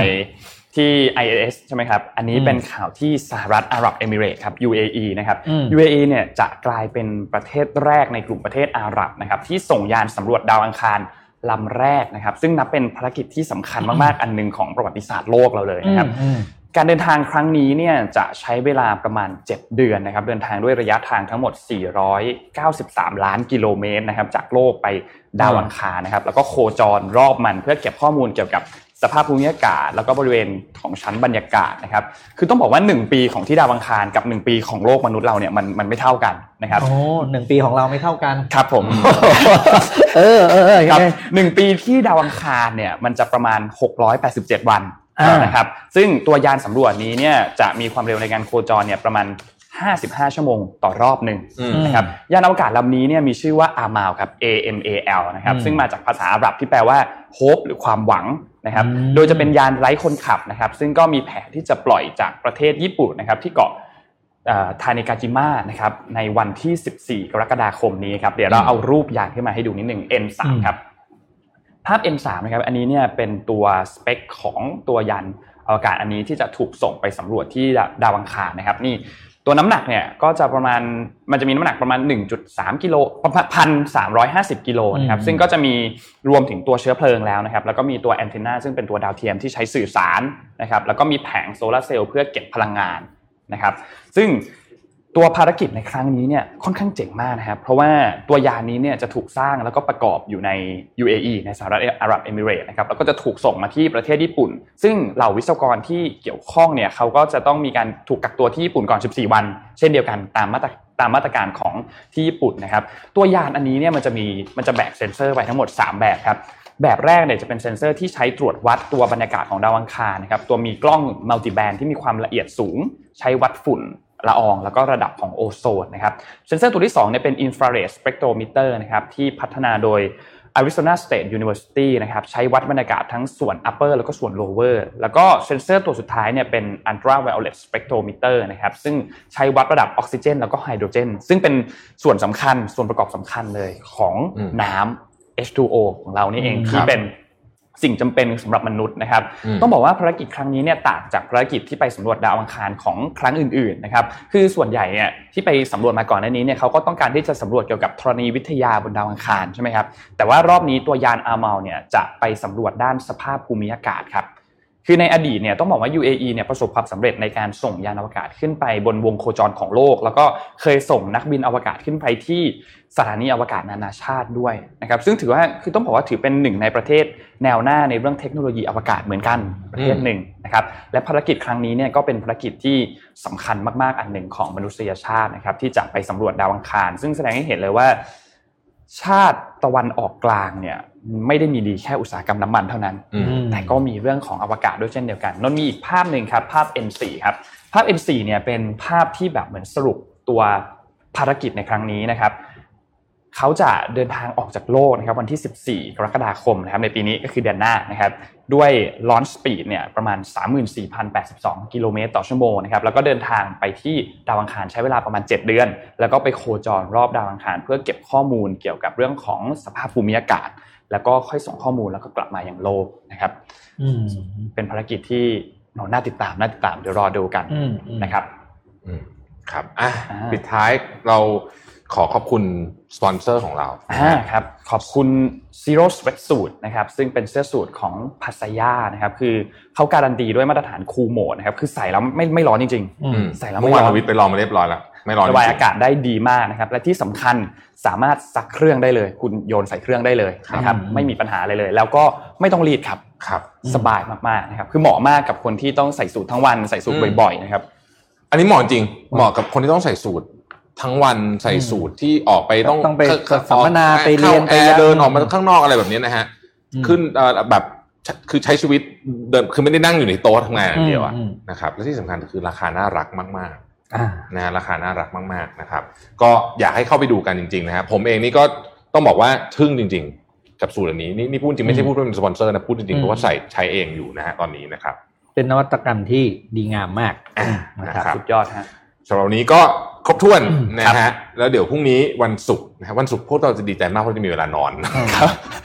ที่ ISS ใช่ไหมครับ อันนี้อืมเป็นข่าวที่สหรัฐอาหรับเอมิเรตส์ครับ UAE นะครับอืม UAE เนี่ยจะกลายเป็นประเทศแรกในกลุ่มประเทศอาหรับนะครับที่ส่งยานสำรวจดาวอังคาร ลำแรกนะครับ ซึ่งนับเป็นภารกิจที่สำคัญมากๆ อันหนึ่งของประวัติศาสตร์โลกเราเลยนะครับอืมการเดินทางครั้งนี้เนี่ยจะใช้เวลาประมาณ 7 เดือนนะครับ เดินทางด้วยระยะทางทั้งหมด 493 ล้านกิโลเมตรนะครับ จากโลกไปดาวอังคารนะครับ แล้วก็โคจรรอบมันเพื่อเก็บข้อมูลเกี่ยวกับสภาพภูมิอากาศ แล้วก็บริเวณของชั้นบรรยากาศนะครับ คือต้องบอกว่า 1 ปีของที่ดาวอังคารกับ 1 ปีของโลกมนุษย์เราเนี่ยมันมันไม่เท่ากันนะครับโอ้หนึ่งปีของเราไม่เท่ากัน ครับผม เออเออเออครับยังไงหนึ่งปีที่ดาวอังคารเนี่ยมันจะประมาณ 687 วันอ่านนะครับซึ่งตัวยานสำรวจนี้เนี่ยจะมีความเร็วในการโคจรเนี่ยประมาณ 55 ชั่วโมงต่อรอบหนึ่งอืมนะครับยานอวกาศลำนี้เนี่ยมีชื่อว่าอามาลครับ A M A L นะครับอืมซึ่งมาจากภาษาอาหรับที่แปลว่า hope หรือความหวังนะครับอืมโดยจะเป็นยานไร้คนขับนะครับซึ่งก็มีแผนที่จะปล่อยจากประเทศญี่ปุ่นนะครับที่เกาะเอ่อ ทานิกาจิมะนะครับในวันที่ 14 กรกฎาคมนี้ครับเดี๋ยวเราเอารูปยานขึ้นมาให้ดูนิดหนึ่ง N3 อืมครับภาพ N3 นะครับอันนี้เนี่ยเป็นตัวสเปคของตัวยานอวกาศอันนี้ที่จะถูกส่งไปสำรวจที่ดาวอังคารนะครับนี่ตัวน้ำหนักเนี่ยก็จะประมาณมันจะมีน้ำหนักประมาณ 1.3กิโลพันสามร้อยห้าสิบกิโลนะครับอืมซึ่งก็จะมีรวมถึงตัวเชื้อเพลิงแล้วนะครับแล้วก็มีตัวแอนเทนาซึ่งเป็นตัวดาวเทียมที่ใช้สื่อสารนะครับแล้วก็มีแผงโซลาร์เซลล์เพื่อเก็บพลังงาน นะครับ ซึ่งตัวภารกิจในครั้งนี้เนี่ยค่อนข้างเจ๋งมากนะครับ เพราะว่าตัวยานนี้เนี่ยจะถูกสร้างแล้วก็ประกอบอยู่ใน UAE ในสหรัฐอาหรับเอมิเรตส์นะครับแล้วก็จะถูกส่งมาที่ประเทศญี่ปุ่น ซึ่งเหล่าวิศวกรที่เกี่ยวข้องเนี่ยเขาก็จะต้องมีการถูกกักตัวที่ญี่ปุ่นก่อน 14 วัน เช่นเดียวกันตามมาตรตามมาตรการของที่ญี่ปุ่นนะครับ ตัวยานอันนี้เนี่ยมันจะมีมันจะแบกเซนเซอร์ไปทั้งหมด 3 แบบครับแบบแรกเนี่ยจะเป็นเซ็นเซอร์ที่ใช้ตรวจวัดตัวบรรยากาศของดาวอังคารนะครับตัวมีกล้อง multiband ที่มีความละเอียดสูง ใช้วัดฝุ่นละอองแล้วก็ระดับของโอโซนนะครับเซ็นเซอร์ตัวที่2เนี่ยเป็น infrared spectrometer นะครับที่พัฒนาโดย Arizona State University นะครับใช้วัดบรรยากาศทั้งส่วน upper แล้วก็ส่วน lower แล้วก็เซ็นเซอร์ตัวสุดท้ายเนี่ยเป็น ultraviolet spectrometer นะครับซึ่งใช้วัดระดับออกซิเจน แล้วก็ไฮโดรเจน ซึ่งเป็นส่วนสำคัญส่วนประกอบสำคัญเลยของอืมน้ำ H2O ของเรานี่เองอืมที่เป็น สิ่งจำเป็นสำหรับมนุษย์นะครับอืมต้องบอกว่าภารกิจครั้งนี้เนี่ยต่างจากภารกิจที่ไปสำรวจดาวอังคารของครั้งอื่นๆนะครับคือส่วนใหญ่เนี่ยที่ไปสำรวจมาก่อนหน้านี้เนี่ยเขาก็ต้องการที่จะสำรวจเกี่ยวกับธรณีวิทยาบนดาวอังคารใช่ไหมครับแต่ว่ารอบนี้ตัวยานอาร์มาลเนี่ยจะไปสำรวจด้านสภาพภูมิอากาศครับ คือในอดีตเนี่ยต้องบอกว่า UAE เนี่ยประสบความสำเร็จในการส่งยานอวกาศขึ้นไปบนวงโคจรของโลก แล้วก็เคยส่งนักบินอวกาศขึ้นไปที่สถานีอวกาศนานาชาติด้วยนะครับซึ่งถือว่าคือต้องบอกว่าถือเป็นหนึ่งในประเทศแนวหน้าในเรื่องเทคโนโลยีอวกาศเหมือนกันประเทศหนึ่งนะครับและภารกิจครั้งนี้เนี่ยก็เป็นภารกิจที่สำคัญมากๆอันหนึ่งของมนุษยชาตินะครับที่จะไปสำรวจดาวอังคาร ซึ่งแสดงให้เห็นเลยว่าชาติตะวันออกกลางเนี่ย ไม่ได้มีดีแค่อุตสาหกรรมน้ำมันเท่านั้นอืมแต่ก็มีเรื่องของอวกาศด้วยเช่นเดียวกันนนมีอีกภาพหนึ่งครับภาพ N4 ครับภาพ N4 เนี่ยเป็นภาพที่แบบเหมือนสรุปตัวภารกิจในครั้งนี้นะครับเขาจะเดินทางออกจากโลกนะครับวันที่ 14 กรกฎาคมนะครับในปีนี้ก็คือเดือนหน้านะครับด้วย launch speed เนี่ยประมาณ 34,082 กิโลเมตรต่อชั่วโมงนะครับแล้วก็เดินทางไปที่ดาวอังคารใช้เวลาประมาณ 7 เดือน แล้วก็ไปโคจรรอบดาวอังคาร เพื่อเก็บข้อมูลเกี่ยวกับเรื่องของสภาพภูมิอากาศ แล้วก็ค่อยส่งข้อมูลแล้วก็กลับมายังโลกนะครับอืมเป็นภารกิจที่น่าติดตามน่าติดตามเดี๋ยวรอดูกันอืมอืมนะครับอืมครับอะอ่าปิดท้ายเรา ขอขอบคุณสปอนเซอร์ของเราอ่าครับ ขอบคุณ Zero Sweatsuit นะครับ ซึ่งเป็นเสื้อสูทของพัสยานะครับ คือเขาการันตีด้วยมาตรฐานคูลโหมดนะครับ คือใส่แล้วไม่ไม่ร้อนจริงอือืมมใส่แล้วไม่เมื่อวานร้อนทวิตไปลองมาเรียบร้อยแล้ว ไม่ร้อนระบายจงๆอากาศได้ดีมากนะครับ และที่สำคัญสามารถซักเครื่องได้เลย คุณโยนใส่เครื่องได้เลยนะครับครับ ไม่มีปัญหาอะไรเลย แล้วก็ไม่ต้องรีดครับ ครับ สบายมากๆนะครับ คือเหมาะมากกับคนที่ต้องใส่สูททั้งวัน ใส่สูทอืมบ่อยๆนะครับ อันนี้เหมาะจริง เหมาะกับคนที่ต้องใส่สูตร ทั้งวันใส่สูตรที่ออกไปต้องต้องไปเข้สัมมนาไปเรียนข้าแอไปร์เดินออกมาข้างนอกอะไรแบบนี้นะฮะอืมขึ้นเอ่อแบบคือใช้ชีวิตเดินคือไม่ได้นั่งอยู่ในโต๊ะทำงานอย่างเดียวอะอืมนะครับและที่สำคัญคือราคาน่ารักมากอ่าๆนะฮะราคาน่ารักมากๆนะครับ ก็อยากให้เข้าไปดูกันจริงๆนะครับผมเองนี่ก็ต้องบอกว่าทึ่งจริง ๆ กับสูตรอันนี้นี่นี่พูดจริงไม่ใช่พูดเพื่อเป็นสปอนเซอร์นะพูดจริงๆเพราะว่าใส่ใช้เองอยู่นะฮะตอนนี้นะครับ เป็นนวัตกรรมที่ดีงามมากอ่านะครับครับสุดยอดฮะสำหรับวันนี้ก็ ครบถ้วนอืมนะฮะแล้วเดี๋ยวพรุ่งนี้วันศุกร์นะครับวันศุกร์พวกเราจะดีใจมากเพราะจะมีเวลานอน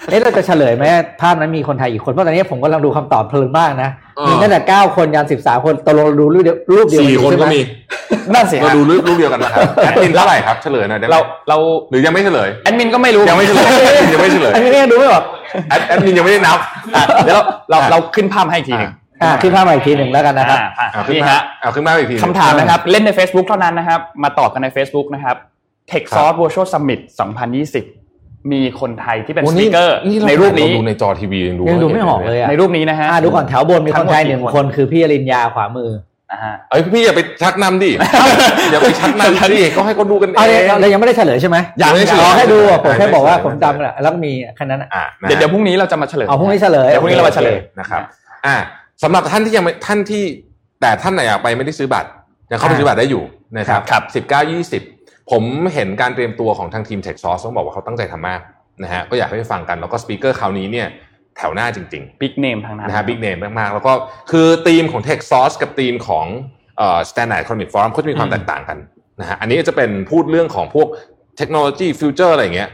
เอ๊ะเราจะเฉลยไหมภาพนั้นมีคนไทยอีกคนเพราะตอนนี้ผมกำลังดูคำตอบเพลินมากนะเออมีตั้งแต่เก้าคนยันสิบสามคนตกลงเราดูรูปเดียวรูปเดียวสี่กี่คนใช่ไหมก็มีนั่นสิเราฮะดูรูปรูปเดียวกันนะครับแอดมินเท่าไหร่ครับเฉลยหน่อยได้ไหมเราเราหรือยังไม่เฉลยแอดมินก็ไม่รู้ยังไม่เฉลยยังไม่เฉลยอันนี้ก็ยังดูไม่ออกแอดแอดมินยังไม่ได้นับอะเดี๋ยวเราเราอะเราขึ้นภาพให้อีกทีหนึ่ง อ่าขึ้นภาพมาอีกทีหนึ่งแล้วกันนะครับอ่าเอาขึ้นนี่มาฮะเอาขึ้นมาอีกทีคำถามนะครับ เล่นใน Facebook เท่านั้นนะครับ มาตอบกันใน Facebook นะครับ Tech ครับ Sauce Virtual Summit 2020 มีคนไทยที่เป็นโอ้ speaker นี่ในรูปนี้เราดูในจอทีวียังดูยังดูไม่ออกเลยอะในรูปนี้นะฮะอ่าดูก่อนแถวบนมีคนไทยทั้งหมดหนึ่งกี่คนคนคือพี่อรินยาขวามืออ่าฮะเอ้ยพี่อย่าไปชักนำดิอย่าไปชักนำดิก็ให้เขาดูกันเอเอาเลยงเรายังไม่ได้เฉลยใช่ไหมยังไม่ได้เฉลยอ๋อให้ดูอะผมยังไม่แค่บอกว่าเฉลยผมจำแหละแล้วก็มีแค่นั้นอะอะนะฮะเดี๋ยวเดี๋ยวพรุ่งนี้เราจะมาเฉลยเอาพรุ่งนี้เฉลยเดี๋ยวพรุ่งนี้เรามาเฉลยนะครับ อ่า สำหรับท่านที่ยังไม่ท่านที่แต่ท่านไหนอยากไปไม่ได้ซื้อบัตรยังเข้าไปซื้อบัตรได้อยู่นะครับครับสิบเก้ายี่สิบผมเห็นการเตรียมตัวของทางทีม Tech Source ต้องบอกว่าเขาตั้งใจทำมากนะฮะก็อยากให้ไปฟังกันแล้วก็ speaker คราวนี้เนี่ยแถวหน้าจริง big name ทั้งนั้นนะฮะ big name มากๆ แล้วก็คือทีมของ Techsauce กับทีมของเอ่อ Standard Economic Forum เขาจะมีความแตกต่างกันนะฮะอันนี้จะเป็นพูดเรื่องของพวกเทคโนโลยี future อะไรอย่างเงี้ย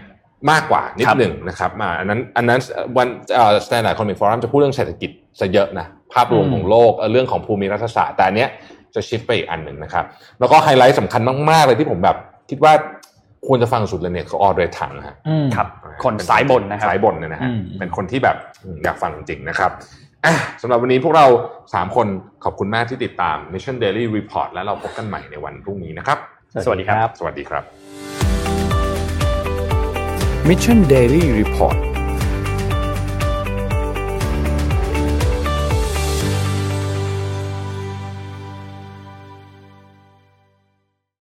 มากกว่านิดหนึ่งนะครับมาอันนั้นอันนั้นวันเอ่อ Standard Economic Forum จะพูดเรื่องเศรษฐกิจซะเยอะนะ ภาพรวมของโลกเอ่อเรื่องของภูมิรัฐศาสตร์แต่อันเนี้ยจะ shift ไปอีกอันหนึ่งนะครับ แล้วก็ไฮไลท์สำคัญมาก ๆ เลยที่ผมแบบคิดว่าควรจะฟังสุดเลยเนี่ยคือออเดรถังฮะอืมครับคนสายบนนะครับสายบนเนี่ยนะฮะอืมเป็นคนที่แบบอืมอยากฟังจริง ๆ นะครับอะสำหรับวันนี้พวกเรา 3 คนขอบคุณมากที่ติดตาม Mission Daily Report แล้วเราพบกันใหม่ในวันพรุ่งนี้นะครับ สวัสดีครับ สวัสดีครับ Mission Daily Report